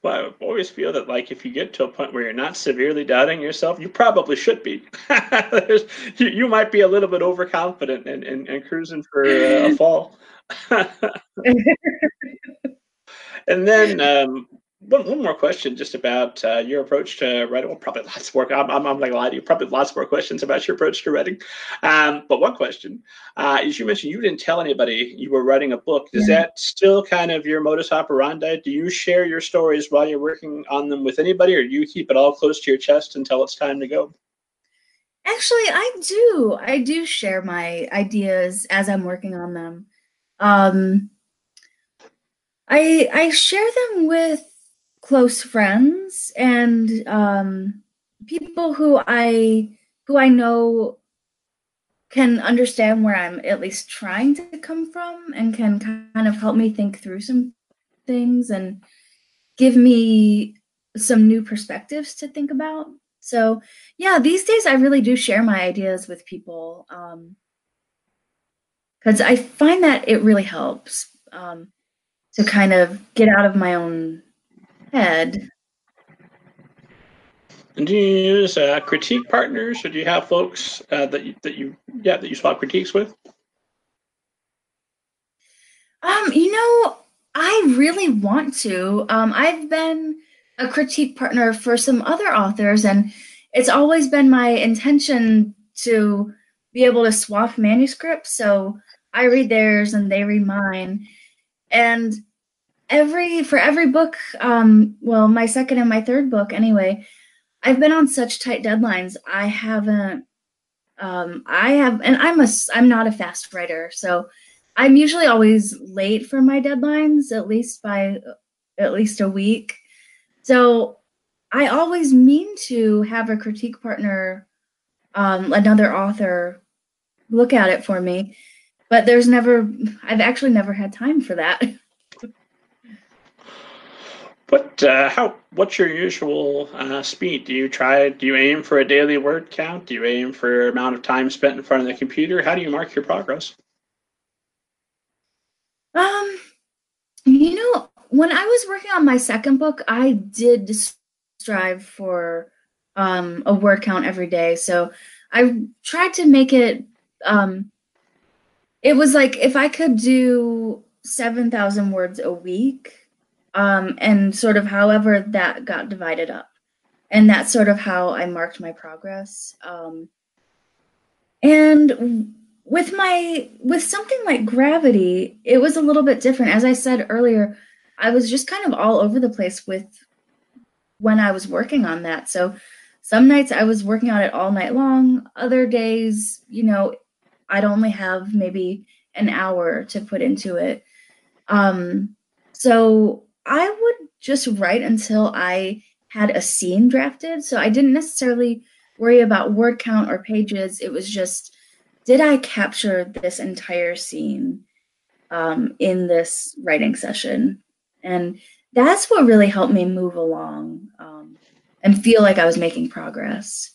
Well, I always feel that, like, if you get to a point where you're not severely doubting yourself, you probably should be. [laughs] you, you, might be a little bit overconfident and, and, and cruising for uh, a [laughs] fall. [laughs] and then um, one, one more question just about uh, your approach to writing. Well, probably lots more. I'm, I'm, I'm like lie to you. Probably lots more questions about your approach to writing. Um, but one question uh, is you mentioned you didn't tell anybody you were writing a book. Is yeah. that still kind of your modus operandi? Do you share your stories while you're working on them with anybody, or do you keep it all close to your chest until it's time to go? Actually, I do. I do share my ideas as I'm working on them. Um, I I share them with close friends and um, people who I who I know can understand where I'm at least trying to come from and can kind of help me think through some things and give me some new perspectives to think about. So, yeah, these days I really do share my ideas with people because um, I find that it really helps um, to kind of get out of my own head. And do you use uh, critique partners, or do you have folks uh, that you, that you yeah that you swap critiques with? Um, you know, I really want to. Um, I've been a critique partner for some other authors, and it's always been my intention to be able to swap manuscripts. So I read theirs and they read mine. And every for every book, um, well, my second and my third book anyway, I've been on such tight deadlines. I haven't um I have and I'm a I'm not a fast writer, so I'm usually always late for my deadlines, at least by at least a week. So I always mean to have a critique partner, um, another author, look at it for me, but there's never, I've actually never had time for that. [laughs] What, uh, how, what's your usual uh, speed? Do you try, do you aim for a daily word count? Do you aim for amount of time spent in front of the computer? How do you mark your progress? Um, you know, when I was working on my second book, I did strive for um, a word count every day. So I tried to make it. Um, it was like if I could do seven thousand words a week, um, and sort of however that got divided up, and that's sort of how I marked my progress. Um, and with my with something like gravity it was a little bit different. As i said earlier i was just kind of all over the place with when i was working on that. So some nights i was working on it all night long. Other days you know i'd only have maybe an hour to put into it. Um so i would just write until i had a scene drafted so i didn't necessarily worry about word count or pages it was just did I capture this entire scene um, in this writing session? And that's what really helped me move along um, and feel like I was making progress.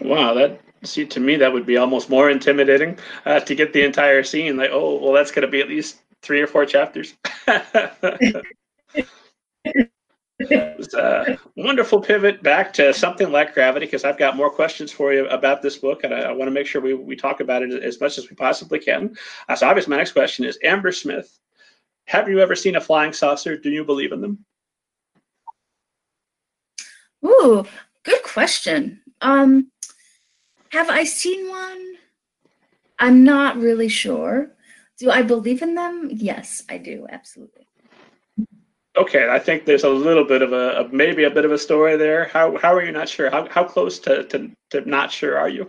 Wow, that see to me that would be almost more intimidating uh, to get the entire scene. Like, oh, well, that's going to be at least three or four chapters. [laughs] it was a wonderful pivot back to something like gravity because I've got more questions for you about this book, and I, I want to make sure we, we talk about it as much as we possibly can. Uh, so, obviously, my next question is Amber Smith. Have you ever seen a flying saucer? Do you believe in them? Ooh, good question. Um, have I seen one? I'm not really sure. Do I believe in them? Yes, I do, absolutely. Okay, I think there's a little bit of a, maybe a bit of a story there. How how are you not sure? How how close to to, to not sure are you?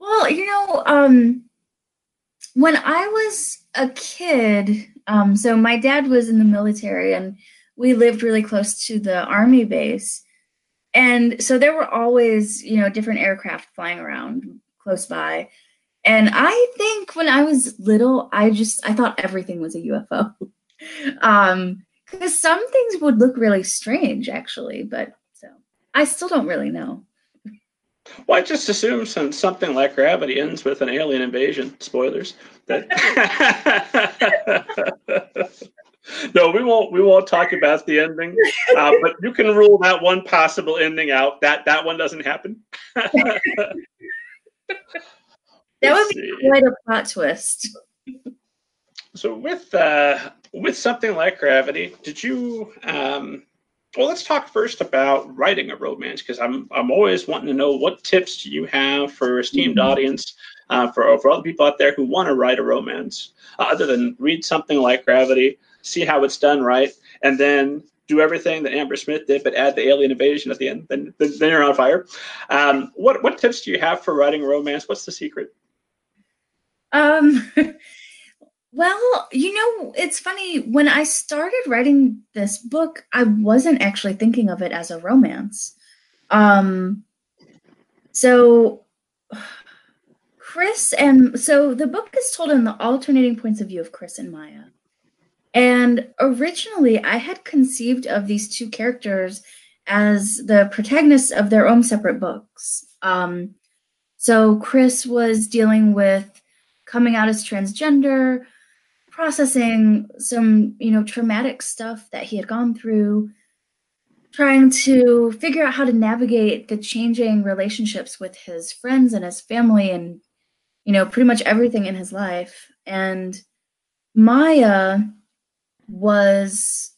Well, you know, um, when I was a kid, um, so my dad was in the military, and we lived really close to the army base, and so there were always you know different aircraft flying around close by. And I think when I was little, I just I thought everything was a UFO. [laughs] um, because some things would look really strange, actually, but so I still don't really know. Well, I just assume since something like Gravity ends with an alien invasion, spoilers. That [laughs] no, we won't. We won't talk about the ending, uh, but you can rule that one possible ending out. That that one doesn't happen. [laughs] that would be see. quite a plot twist. So with uh, with something like Gravity, did you? Um, well, let's talk first about writing a romance because I'm I'm always wanting to know what tips do you have for esteemed mm-hmm. audience, uh, for for other people out there who want to write a romance, uh, other than read something like Gravity, see how it's done right, and then do everything that Amber Smith did, but add the alien invasion at the end. Then then you're on fire. Um, what what tips do you have for writing a romance? What's the secret? Um. [laughs] Well, you know, it's funny. When I started writing this book, I wasn't actually thinking of it as a romance. Um, so, [sighs] Chris and so the book is told in the alternating points of view of Chris and Maya. And originally, I had conceived of these two characters as the protagonists of their own separate books. Um, so, Chris was dealing with coming out as transgender processing some, you know, traumatic stuff that he had gone through, trying to figure out how to navigate the changing relationships with his friends and his family and, you know, pretty much everything in his life. And Maya was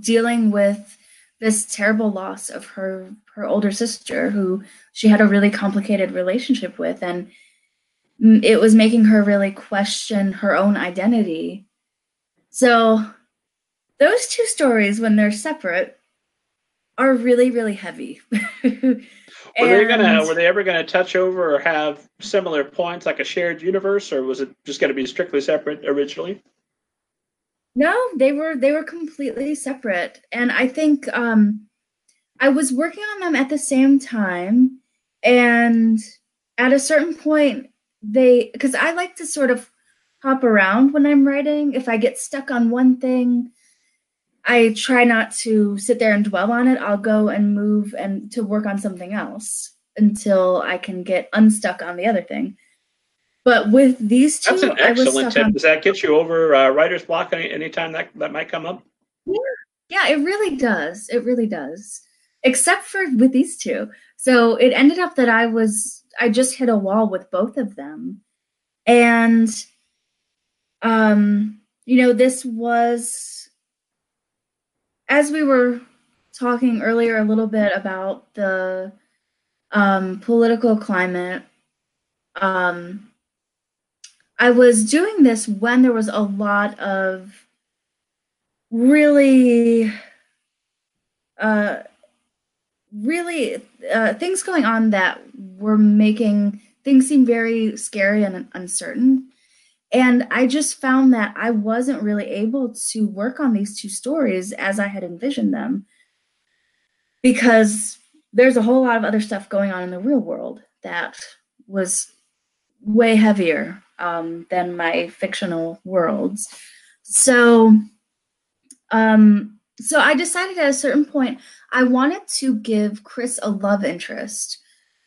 dealing with this terrible loss of her her older sister who she had a really complicated relationship with and it was making her really question her own identity. So those two stories, when they're separate, are really, really heavy. [laughs] were they gonna were they ever gonna touch over or have similar points like a shared universe, or was it just gonna be strictly separate originally? No, they were they were completely separate. And I think um I was working on them at the same time and at a certain point they because I like to sort of hop around when I'm writing. If I get stuck on one thing, I try not to sit there and dwell on it. I'll go and move and to work on something else until I can get unstuck on the other thing. But with these two, that's an excellent tip. On- Does that get you over uh, writer's block any anytime that that might come up? Yeah, yeah, it really does. It really does. Except for with these two. So it ended up that I was I just hit a wall with both of them. And um you know this was as we were talking earlier a little bit about the um political climate um I was doing this when there was a lot of really uh really uh, things going on that were making things seem very scary and uncertain. And I just found that I wasn't really able to work on these two stories as I had envisioned them because there's a whole lot of other stuff going on in the real world that was way heavier um, than my fictional worlds. So, um, so I decided at a certain point I wanted to give Chris a love interest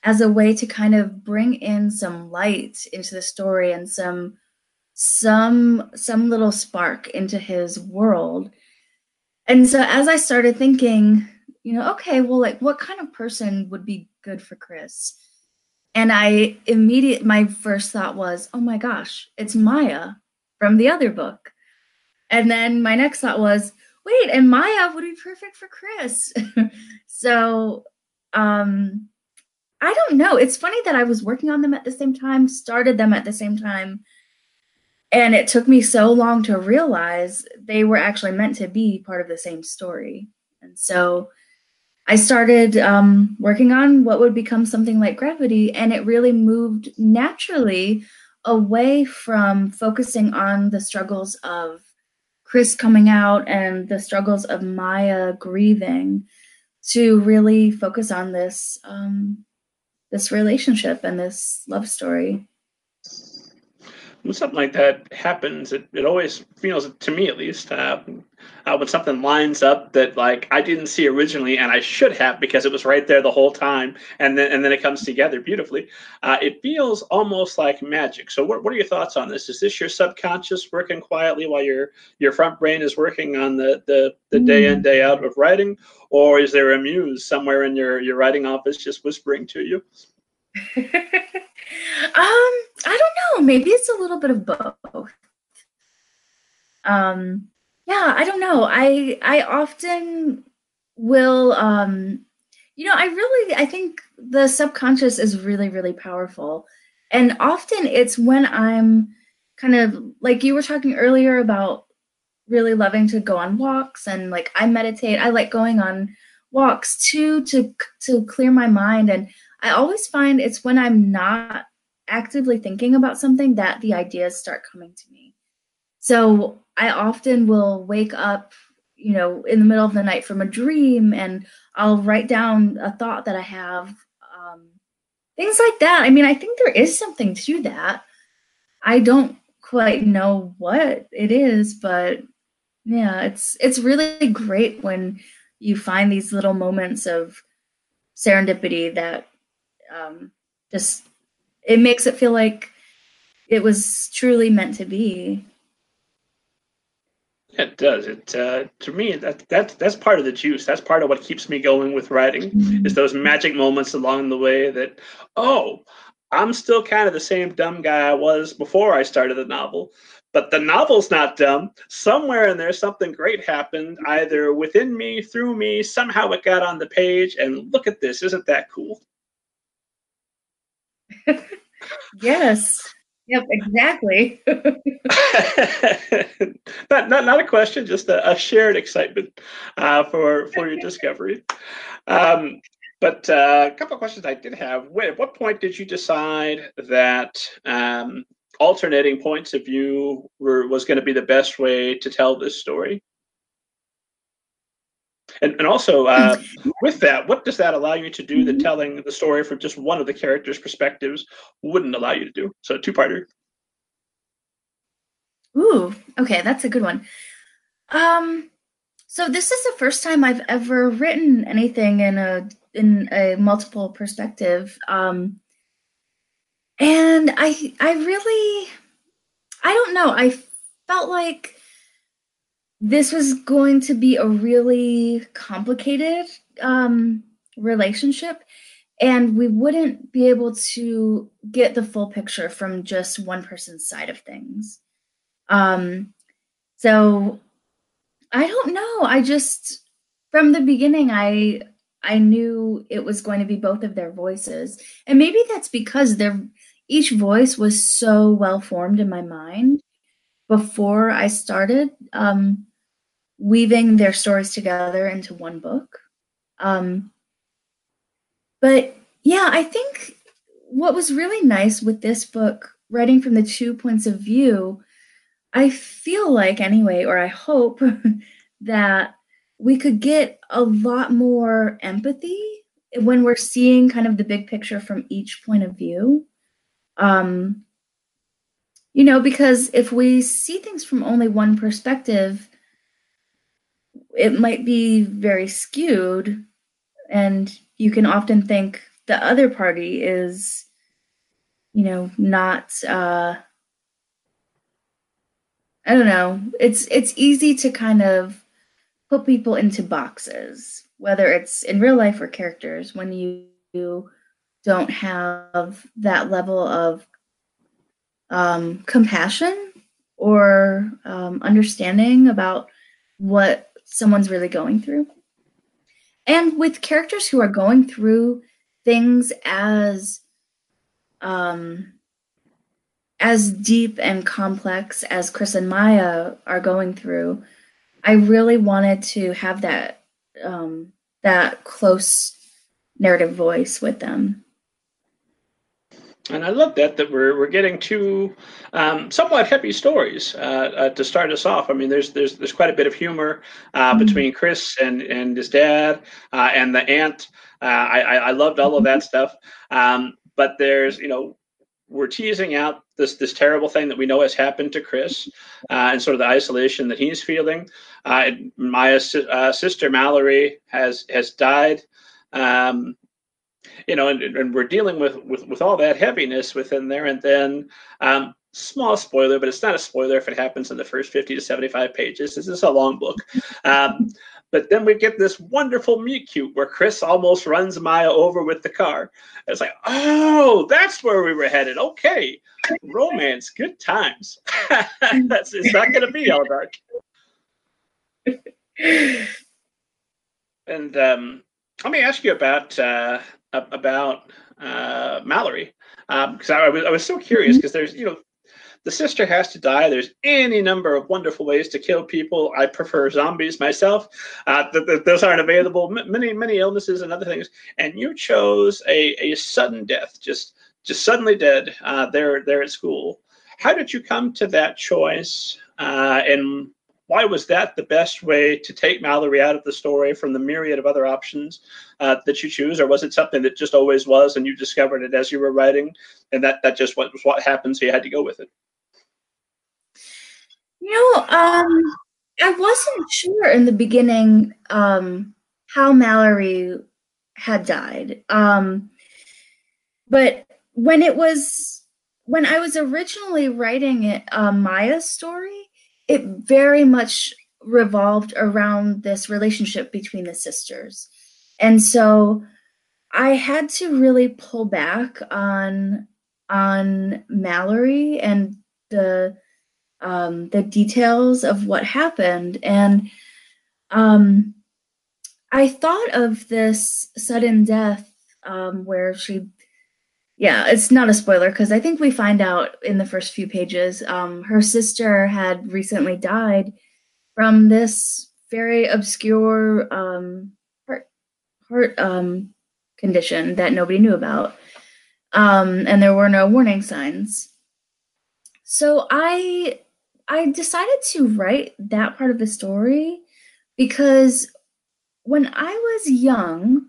as a way to kind of bring in some light into the story and some some some little spark into his world. And so as I started thinking, you know, okay, well like what kind of person would be good for Chris? And I immediate my first thought was, "Oh my gosh, it's Maya from the other book." And then my next thought was, wait, and Maya would be perfect for Chris. [laughs] so um I don't know. It's funny that I was working on them at the same time, started them at the same time, and it took me so long to realize they were actually meant to be part of the same story. And so I started um, working on what would become something like Gravity, and it really moved naturally away from focusing on the struggles of Chris coming out and the struggles of Maya grieving to really focus on this um, this relationship and this love story. When something like that happens, it, it always feels, to me at least, uh, uh, when something lines up that like I didn't see originally and I should have because it was right there the whole time, and then and then it comes together beautifully. Uh, it feels almost like magic. So, what, what are your thoughts on this? Is this your subconscious working quietly while your your front brain is working on the the, the day in day out of writing, or is there a muse somewhere in your your writing office just whispering to you? [laughs] um, I don't know. Maybe it's a little bit of both. Um, yeah, I don't know. I I often will um you know, I really I think the subconscious is really really powerful. And often it's when I'm kind of like you were talking earlier about really loving to go on walks and like I meditate. I like going on walks too to to clear my mind and I always find it's when I'm not actively thinking about something that the ideas start coming to me. So I often will wake up, you know, in the middle of the night from a dream and I'll write down a thought that I have. Um, things like that. I mean, I think there is something to that. I don't quite know what it is, but yeah, it's it's really great when you find these little moments of serendipity that um, just it makes it feel like it was truly meant to be. It does. It uh, to me that that's that's part of the juice. That's part of what keeps me going with writing. Mm-hmm. Is those magic moments along the way that oh, I'm still kind of the same dumb guy I was before I started the novel, but the novel's not dumb. Somewhere in there, something great happened, either within me, through me. Somehow it got on the page, and look at this! Isn't that cool? [laughs] yes. Yep, exactly. [laughs] not, not, not a question, just a, a shared excitement uh, for for your discovery. Um, but uh, a couple of questions I did have. At what point did you decide that um, alternating points of view were, was going to be the best way to tell this story? And, and also, uh, [laughs] with that, what does that allow you to do that mm-hmm. telling the story from just one of the characters' perspectives wouldn't allow you to do? So, two parter. Ooh, okay, that's a good one. Um, so this is the first time I've ever written anything in a in a multiple perspective. Um, and I I really I don't know. I felt like this was going to be a really complicated um, relationship and we wouldn't be able to get the full picture from just one person's side of things. Um, so i don't know. I just from the beginning i i knew it was going to be both of their voices. And maybe that's because their each voice was so well formed in my mind before i started um, weaving their stories together into one book. Um, but yeah, I think what was really nice with this book, writing from the two points of view, I feel like, anyway, or I hope [laughs] that we could get a lot more empathy when we're seeing kind of the big picture from each point of view. Um, you know, because if we see things from only one perspective, it might be very skewed and you can often think the other party is you know not uh i don't know. It's it's easy to kind of put people into boxes whether it's in real life or characters when you, don't have that level of um, compassion or um, understanding about what someone's really going through. And with characters who are going through things as um, as deep and complex as Chris and Maya are going through, I really wanted to have that um, that close narrative voice with them. And I love that that we're we're getting two um, somewhat heavy stories uh, uh, to start us off. I mean, there's there's there's quite a bit of humor uh, mm-hmm. between Chris and and his dad uh, and the aunt. Uh, I I loved all of that stuff. Um, but there's you know we're teasing out this this terrible thing that we know has happened to Chris uh, and sort of the isolation that he's feeling. Maya's sister Mallory has has died. Um, you know, and, and we're dealing with, with with all that heaviness within there, and then um, small spoiler, but it's not a spoiler if it happens in the first 50 to 75 pages. This is a long book. Um, but then we get this wonderful meet cute where Chris almost runs Maya over with the car. It's like, oh, that's where we were headed. Okay, romance, good times. [laughs] that's it's not going to be all dark. [laughs] and um, let me ask you about uh, about uh, Mallory because um, I, was, I was so curious because mm-hmm. there's you know the sister has to die. There's any number of wonderful ways to kill people. I prefer zombies myself. Uh, th- th- those aren't available. M- many many illnesses and other things. And you chose a, a sudden death, just just suddenly dead uh, there there at school. how did you come to that choice, uh, and why was that the best way to take Mallory out of the story from the myriad of other options uh, that you choose, or was it something that just always was, and you discovered it as you were writing, and that that just was what happened, so you had to go with it? You know, um, I wasn't sure in the beginning um, how Mallory had died. Um, but when it was when I was originally writing it, uh, Maya's story, it very much revolved around this relationship between the sisters, and so I had to really pull back on on Mallory and the um, the details of what happened. And um, I thought of this sudden death um, where she, yeah, it's not a spoiler because I think we find out in the first few pages. Um, her sister had recently died from this very obscure um, heart heart um, condition that nobody knew about, um, and there were no warning signs. So I I decided to write that part of the story because when I was young,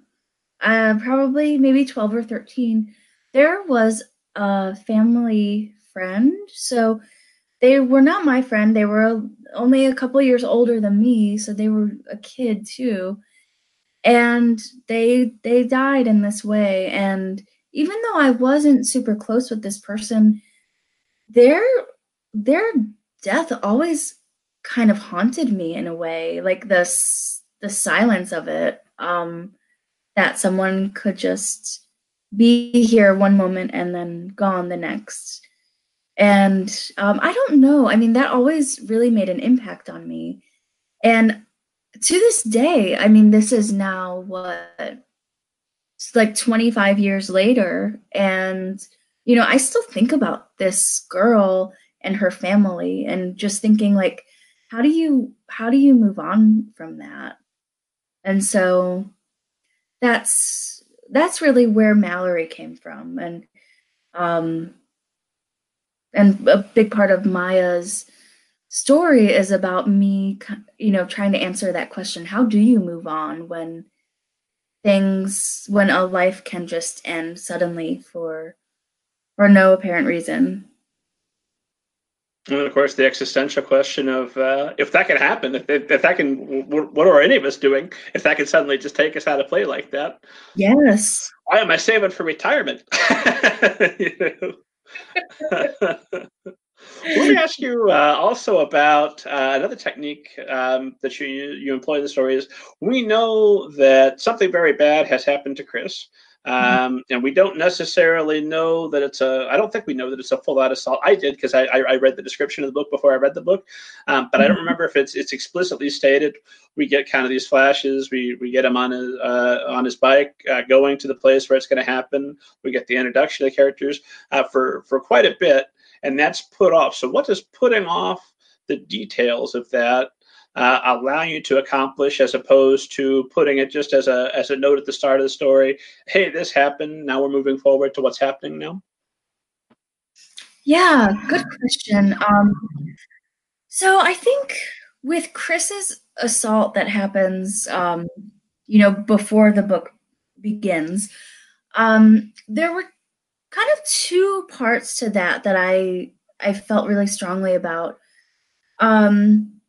uh, probably maybe 12 or 13, there was a family friend. So they were not my friend. They were only a couple years older than me, so they were a kid too. And they they died in this way and even though I wasn't super close with this person, their their death always kind of haunted me in a way like this the silence of it um that someone could just be here one moment and then gone the next. And um, i don't know. I mean that always really made an impact on me. And to this day i mean this is now what? It's like 25 years later. And you know i still think about this girl and her family and just thinking like how do you how do you move on from that? And so that's that's really where mallory came from. And um and a big part of maya's story is about me you know trying to answer that question how do you move on when things when a life can just end suddenly for for no apparent reason and of course, the existential question of uh, if that can happen, if, if that can, what are any of us doing if that can suddenly just take us out of play like that? Yes. Why am I saving for retirement? [laughs] [laughs] Let me ask you uh, also about uh, another technique um, that you you employ in the story. Is we know that something very bad has happened to Chris. Um, and we don't necessarily know that it's a, I don't think we know that it's a full out assault. I did because I, I, read the description of the book before I read the book. Um, but I don't mm-hmm. remember if it's it's explicitly stated. We get kind of these flashes. We, we get him on his, uh, on his bike uh, going to the place where it's going to happen. We get the introduction of the characters uh, for, for quite a bit. And that's put off. So, what does putting off the details of that uh, allow you to accomplish as opposed to putting it just as a as a note at the start of the story hey this happened now we're moving forward to what's happening now yeah good question. Um so i think with chris's assault that happens um you know before the book begins um there were kind of two parts to that that i i felt really strongly about. Um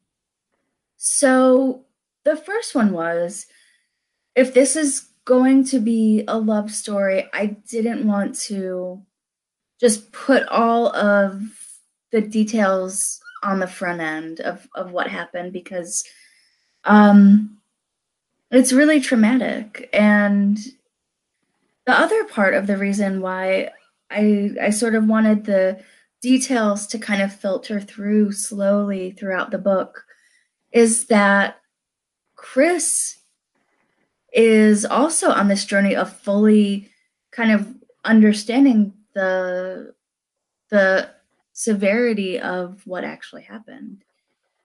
so the first one was if this is going to be a love story, I didn't want to just put all of the details on the front end of, of what happened because um, it's really traumatic. And the other part of the reason why I I sort of wanted the details to kind of filter through slowly throughout the book is that Chris is also on this journey of fully kind of understanding the the severity of what actually happened.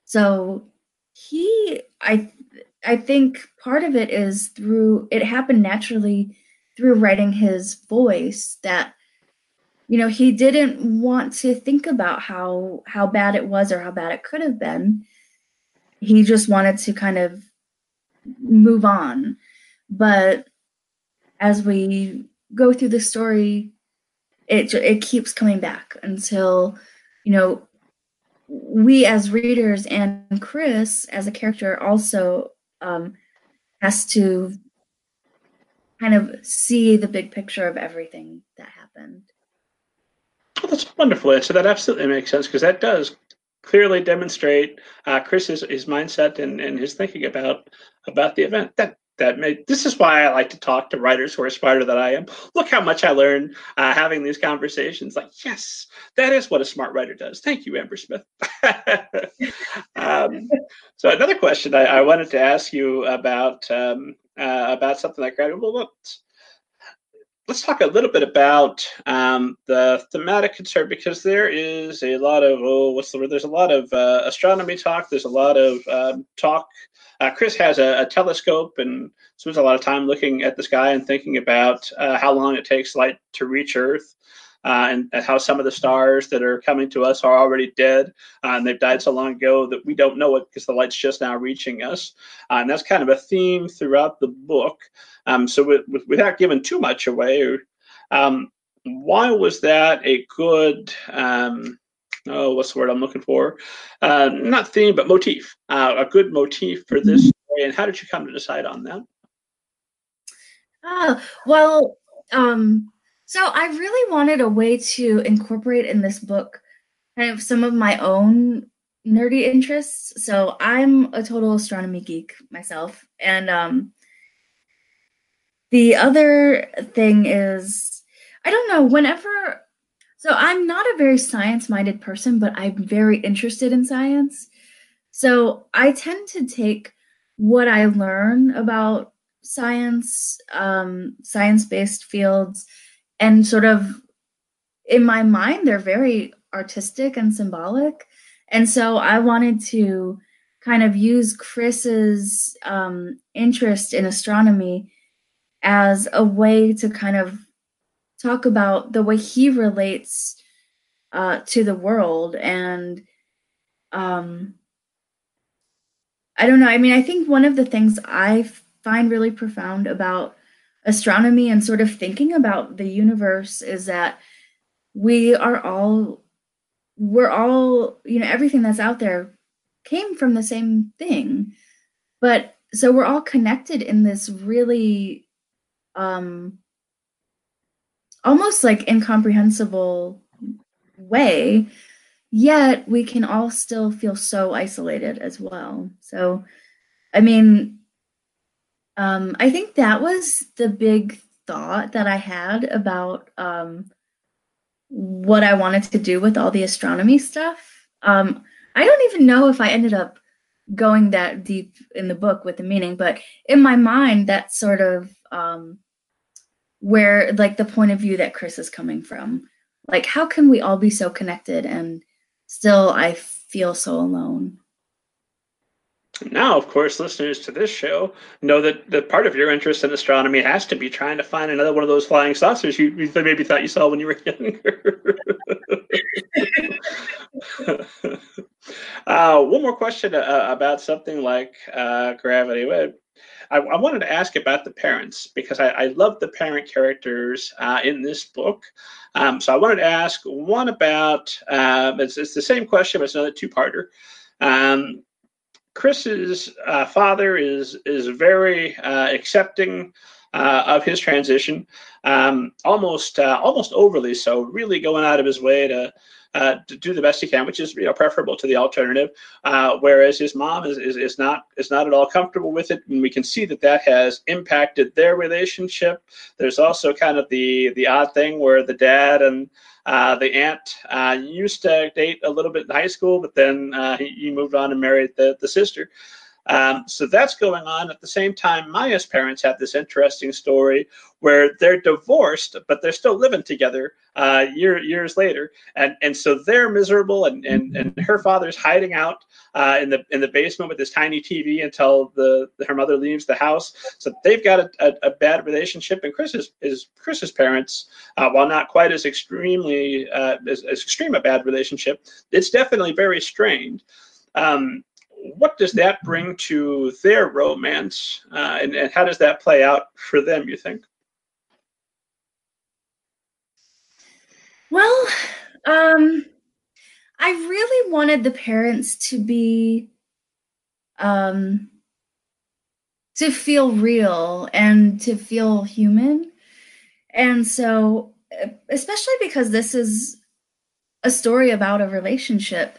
So he I I think part of it is through it happened naturally through writing his voice that you know, he didn't want to think about how how bad it was or how bad it could have been. He just wanted to kind of move on. But as we go through the story, it it keeps coming back until you know we as readers and Chris as a character also um, has to kind of see the big picture of everything that happened. Well, that's wonderful. So that absolutely makes sense because that does clearly demonstrate uh, Chris's his mindset and, and his thinking about about the event. That that made this is why I like to talk to writers who are smarter than I am. Look how much I learn uh, having these conversations. Like, yes, that is what a smart writer does. Thank you, Amber Smith. [laughs] um, so another question I, I, wanted to ask you about um, uh, about something like that. Well, let's, let's talk a little bit about um, the thematic concern because there is a lot of oh, what's the word? There's a lot of uh, astronomy talk. There's a lot of um, talk uh, Chris has a, a, telescope and spends a lot of time looking at the sky and thinking about uh, how long it takes light to reach Earth. Uh, and, and, how some of the stars that are coming to us are already dead, uh, and they've died so long ago that we don't know it because the light's just now reaching us. Uh, and that's kind of a theme throughout the book. Um, so, with, with, without giving too much away, um, why was that a good um, oh, what's the word I'm looking for? Uh, not theme, but motif. Uh, a good motif for this mm-hmm. story. And how did you come to decide on that? Oh, well, um, so I really wanted a way to incorporate in this book kind of some of my own nerdy interests. So I'm a total astronomy geek myself. And um, the other thing is, I don't know, whenever so I'm not a very science minded person, but I'm very interested in science. So I tend to take what I learn about science, um, science based fields, and sort of in my mind, they're very artistic and symbolic. And so I wanted to kind of use Chris's um, interest in astronomy as a way to kind of talk about the way he relates uh, to the world and um, I don't know. I mean, I think one of the things I find really profound about astronomy and sort of thinking about the universe is that we are all we're all you know everything that's out there came from the same thing. But so we're all connected in this really um almost like incomprehensible way yet we can all still feel so isolated as well. So i mean um i think that was the big thought that i had about um what i wanted to do with all the astronomy stuff um i don't even know if i ended up going that deep in the book with the meaning but in my mind that's sort of um where like the point of view that Chris is coming from. Like how can we all be so connected and still I feel so alone? Now, of course, listeners to this show know that, that part of your interest in astronomy has to be trying to find another one of those flying saucers you, maybe thought you saw when you were younger. [laughs] uh, one more question uh, about something like uh, gravity. I, I, wanted to ask about the parents because I, I love the parent characters uh, in this book. Um, so I wanted to ask one about um, it's, it's, the same question, but it's another two-parter. Um, Chris's uh, father is is very uh, accepting uh, of his transition, um, almost uh, almost overly so, really going out of his way to uh, to do the best he can, which is you know preferable to the alternative. Uh, whereas his mom is, is is not is not at all comfortable with it, and we can see that that has impacted their relationship. There's also kind of the the odd thing where the dad and uh, the aunt uh, used to date a little bit in high school, but then uh, he, he, moved on and married the the sister. Um, so that's going on. At the same time, Maya's parents have this interesting story where they're divorced, but they're still living together uh, year, years later, and and so they're miserable, and and, and her father's hiding out uh, in the in the basement with this tiny TV until the, her mother leaves the house. So they've got a, a, a bad relationship, and Chris's is Chris's parents, uh, while not quite as extremely uh, as, as extreme a bad relationship, it's definitely very strained. Um, what does that bring to their romance, uh, and, and how does that play out for them? You think? Well, um, I really wanted the parents to be, um, to feel real and to feel human. And so, especially because this is a story about a relationship,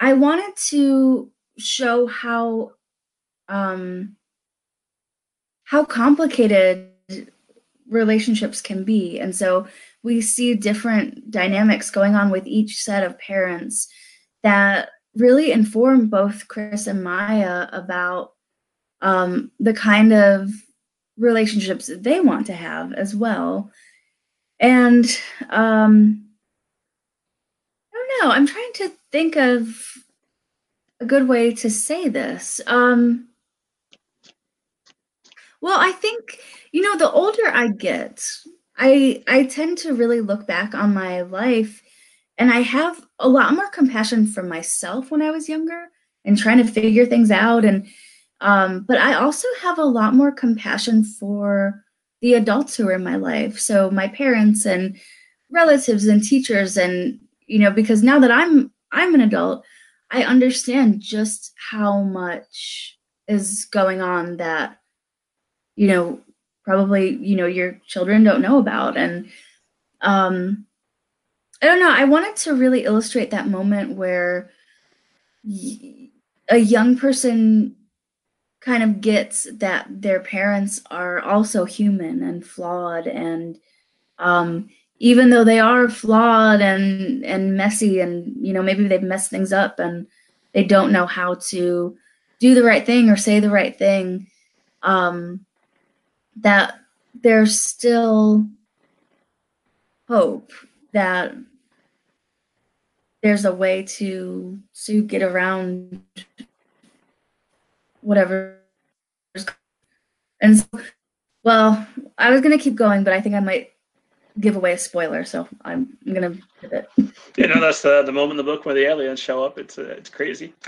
I wanted to show how um, how complicated relationships can be, and so we see different dynamics going on with each set of parents that really inform both Chris and Maya about um, the kind of relationships that they want to have as well. And um, I don't know, I'm trying to think of a good way to say this. Um, well, I think, you know, the older I get, I I tend to really look back on my life and I have a lot more compassion for myself when I was younger and trying to figure things out and um, but I also have a lot more compassion for the adults who are in my life. So my parents and relatives and teachers and you know because now that I'm I'm an adult, I understand just how much is going on that you know probably you know your children don't know about. And um i don't know i wanted to really illustrate that moment where y- a young person kind of gets that their parents are also human and flawed and um even though they are flawed and and messy and you know maybe they've messed things up and they don't know how to do the right thing or say the right thing um that there's still hope that there's a way to to get around whatever and so, well i was going to keep going but i think i might give away a spoiler so i'm, I'm going to pivot you know that's the, the moment in the book where the aliens show up it's uh, it's crazy [laughs]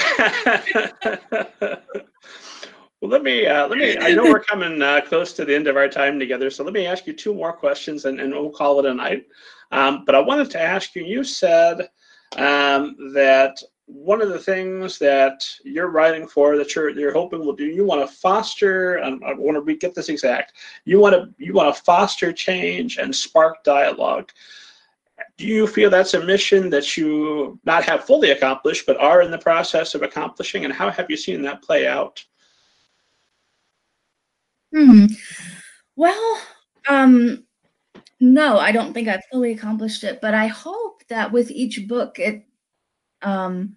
Well, let me uh, let me. I know we're [laughs] coming uh, close to the end of our time together, so let me ask you two more questions, and, and we'll call it a night. Um, but I wanted to ask you. You said um, that one of the things that you're writing for that you're you're hoping will do. You want to foster. I want to get this exact. You want to you want to foster change and spark dialogue. Do you feel that's a mission that you not have fully accomplished, but are in the process of accomplishing? And how have you seen that play out? Hmm. Well, um, no, I don't think I've fully accomplished it, but I hope that with each book, it, um,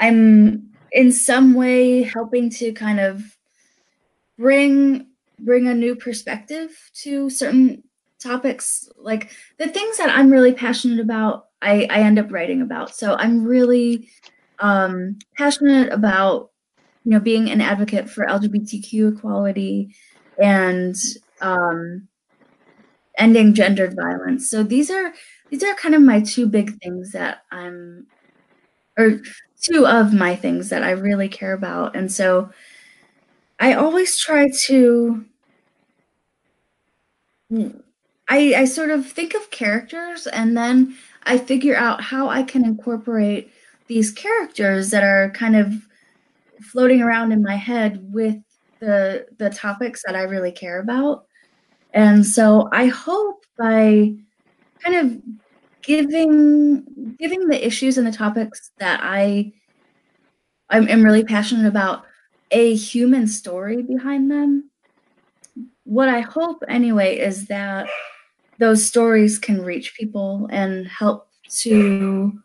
I'm in some way helping to kind of bring bring a new perspective to certain topics like the things that i'm really passionate about i i end up writing about so i'm really um passionate about you know, being an advocate for LGBTQ equality and um, ending gendered violence. So these are these are kind of my two big things that I'm, or two of my things that I really care about. And so I always try to. I, I sort of think of characters and then I figure out how I can incorporate these characters that are kind of floating around in my head with the the topics that I really care about. And so I hope by kind of giving giving the issues and the topics that I I'm, I'm really passionate about a human story behind them. What I hope anyway is that those stories can reach people and help to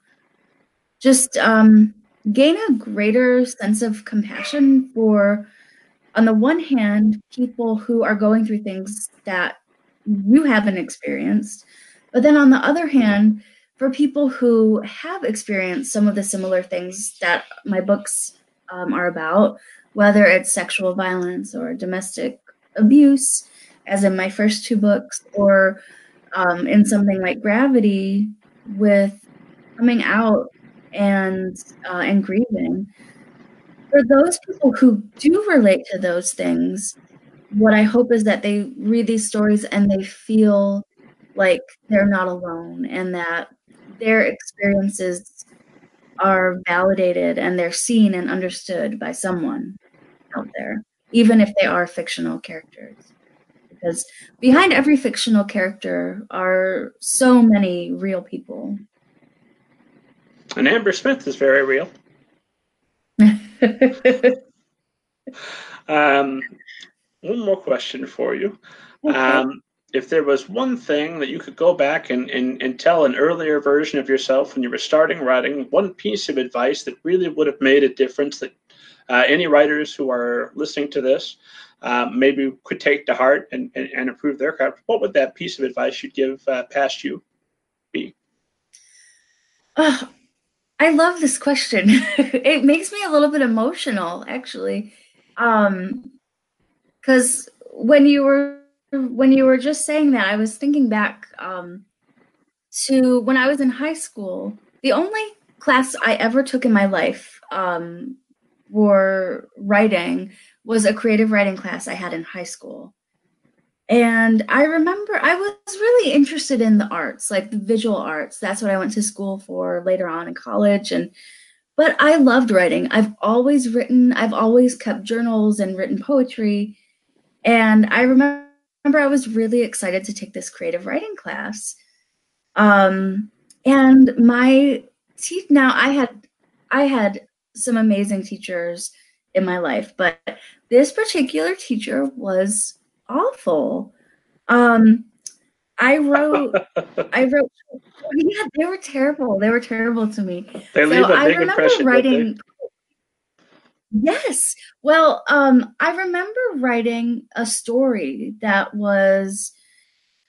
just um, gain a greater sense of compassion for, on the one hand, people who are going through things that you haven't experienced, but then on the other hand, for people who have experienced some of the similar things that my books um, are about, whether it's sexual violence or domestic abuse, as in my first two books, or um, in something like Gravity with coming out and uh, and grieving. For those people who do relate to those things, what I hope is that they read these stories and they feel like they're not alone and that their experiences are validated and they're seen and understood by someone out there, even if they are fictional characters. Because behind every fictional character are so many real people. And Amber Smith is very real. [laughs] um, one more question for you. Um, if there was one thing that you could go back and, and, and tell an earlier version of yourself when you were starting writing, one piece of advice that really would have made a difference that uh, any writers who are listening to this uh, maybe could take to heart and, and, and, improve their craft, what would that piece of advice you'd give uh, past you be? I love this question. [laughs] it makes me a little bit emotional, actually. Um, because when you were when you were just saying that, I was thinking back um, to when I was in high school. The only class I ever took in my life um, for writing was a creative writing class I had in high school. And I remember I was really interested in the arts, like the visual arts. That's what I went to school for later on in college. And but I loved writing. I've always written, I've always kept journals and written poetry. And I remember I was really excited to take this creative writing class. Um, and my te- now I had I had some amazing teachers in my life, but this particular teacher was awful. Um, I wrote, [laughs] I wrote, yeah, they were terrible. They were terrible to me. They leave so a big I remember impression, writing. Yes. Well, um, I remember writing a story that was,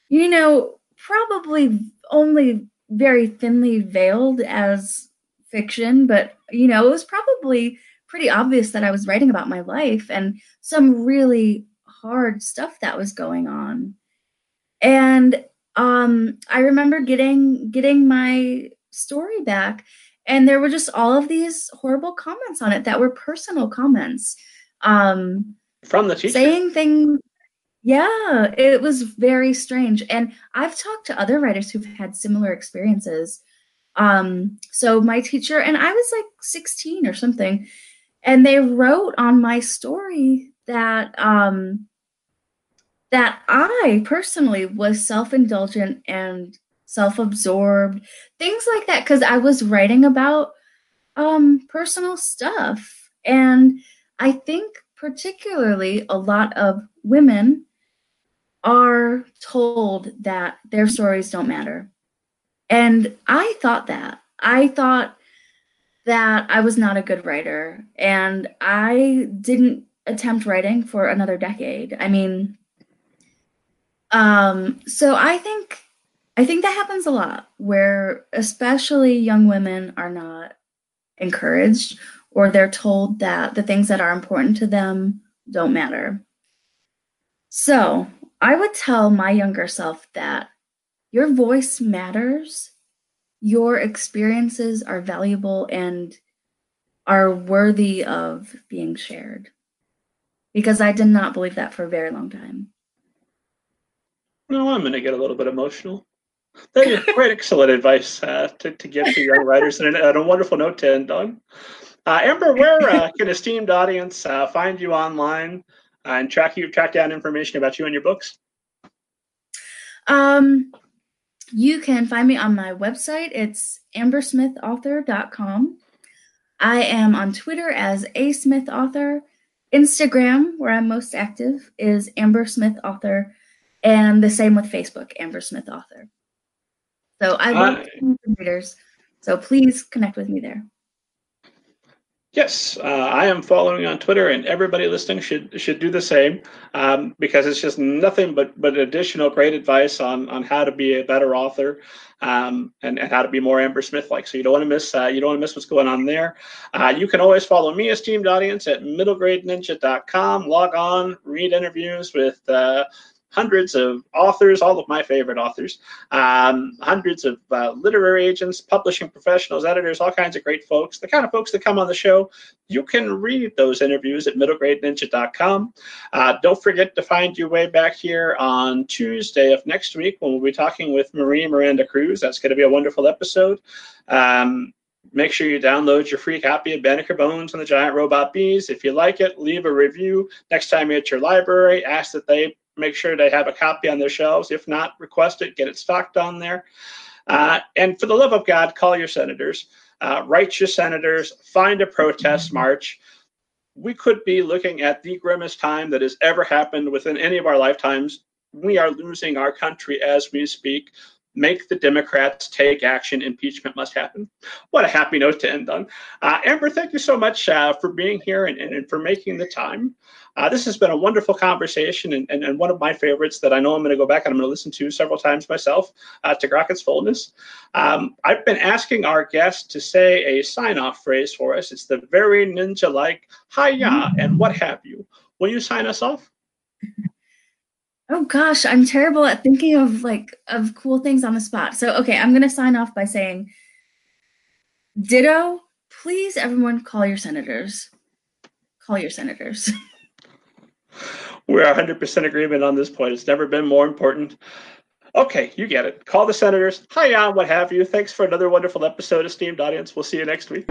you know, probably only very thinly veiled as fiction, but you know, it was probably pretty obvious that I was writing about my life and some really hard stuff that was going on. And um, I remember getting getting my story back, and there were just all of these horrible comments on it that were personal comments. Um, From the teacher, saying things. Yeah, it was very strange, and I've talked to other writers who've had similar experiences. Um, so my teacher and I was like 16 or something, and they wrote on my story that um, that I personally was self indulgent and self absorbed, things like that, because I was writing about um, personal stuff. And I think, particularly, a lot of women are told that their stories don't matter. And I thought that. I thought that I was not a good writer and I didn't attempt writing for another decade. I mean, um, so I think I think that happens a lot where especially young women are not encouraged or they're told that the things that are important to them don't matter. So, I would tell my younger self that your voice matters, your experiences are valuable and are worthy of being shared. Because I did not believe that for a very long time. No, I'm going to get a little bit emotional. That is great, excellent advice uh, to, to give to young writers, and a, and a wonderful note to end on. Uh, Amber, where uh, can esteemed audience uh, find you online and track you track down information about you and your books? Um, you can find me on my website. It's ambersmithauthor.com. I am on Twitter as a Smith Author. Instagram, where I'm most active, is Amber Smith Author and the same with Facebook, Amber Smith Author. So I love uh, readers. So please connect with me there. Yes, uh, I am following on Twitter, and everybody listening should should do the same um, because it's just nothing but but additional great advice on on how to be a better author um, and, and how to be more Amber Smith like. So you don't want to miss uh, you don't want to miss what's going on there. Uh, you can always follow me, esteemed audience, at middlegradeninja.com. Log on, read interviews with uh, hundreds of authors, all of my favorite authors, um, hundreds of uh, literary agents, publishing professionals, editors, all kinds of great folks, the kind of folks that come on the show. You can read those interviews at middlegradeninja.com. Uh, don't forget to find your way back here on Tuesday of next week when we'll be talking with Marie Miranda Cruz. That's going to be a wonderful episode. Um, Make sure you download your free copy of Banneker Bones and the Giant Robot Bees. If you like it, leave a review. Next time you're at your library, ask that they make sure they have a copy on their shelves. If not, request it, get it stocked on there. Uh, and for the love of God, call your senators, uh, write your senators, find a protest march. We could be looking at the grimmest time that has ever happened within any of our lifetimes. We are losing our country as we speak make the Democrats take action. Impeachment must happen. What a happy note to end on. Uh, Amber, thank you so much uh, for being here and, and, and, for making the time. Uh, this has been a wonderful conversation and, and, and, one of my favorites that I know I'm going to go back and I'm going to listen to several times myself uh, to grok its fullness. Um, I've been asking our guests to say a sign off phrase for us. It's the very ninja like, hiya, and what have you. Will you sign us off? Oh gosh, I'm terrible at thinking of like of cool things on the spot. So okay, I'm gonna sign off by saying ditto, please everyone call your senators. Call your senators. [laughs] We're 100% agreement on this point. It's never been more important. Okay, you get it. Call the senators. Hi, on what have you. Thanks for another wonderful episode, esteemed audience. We'll see you next week.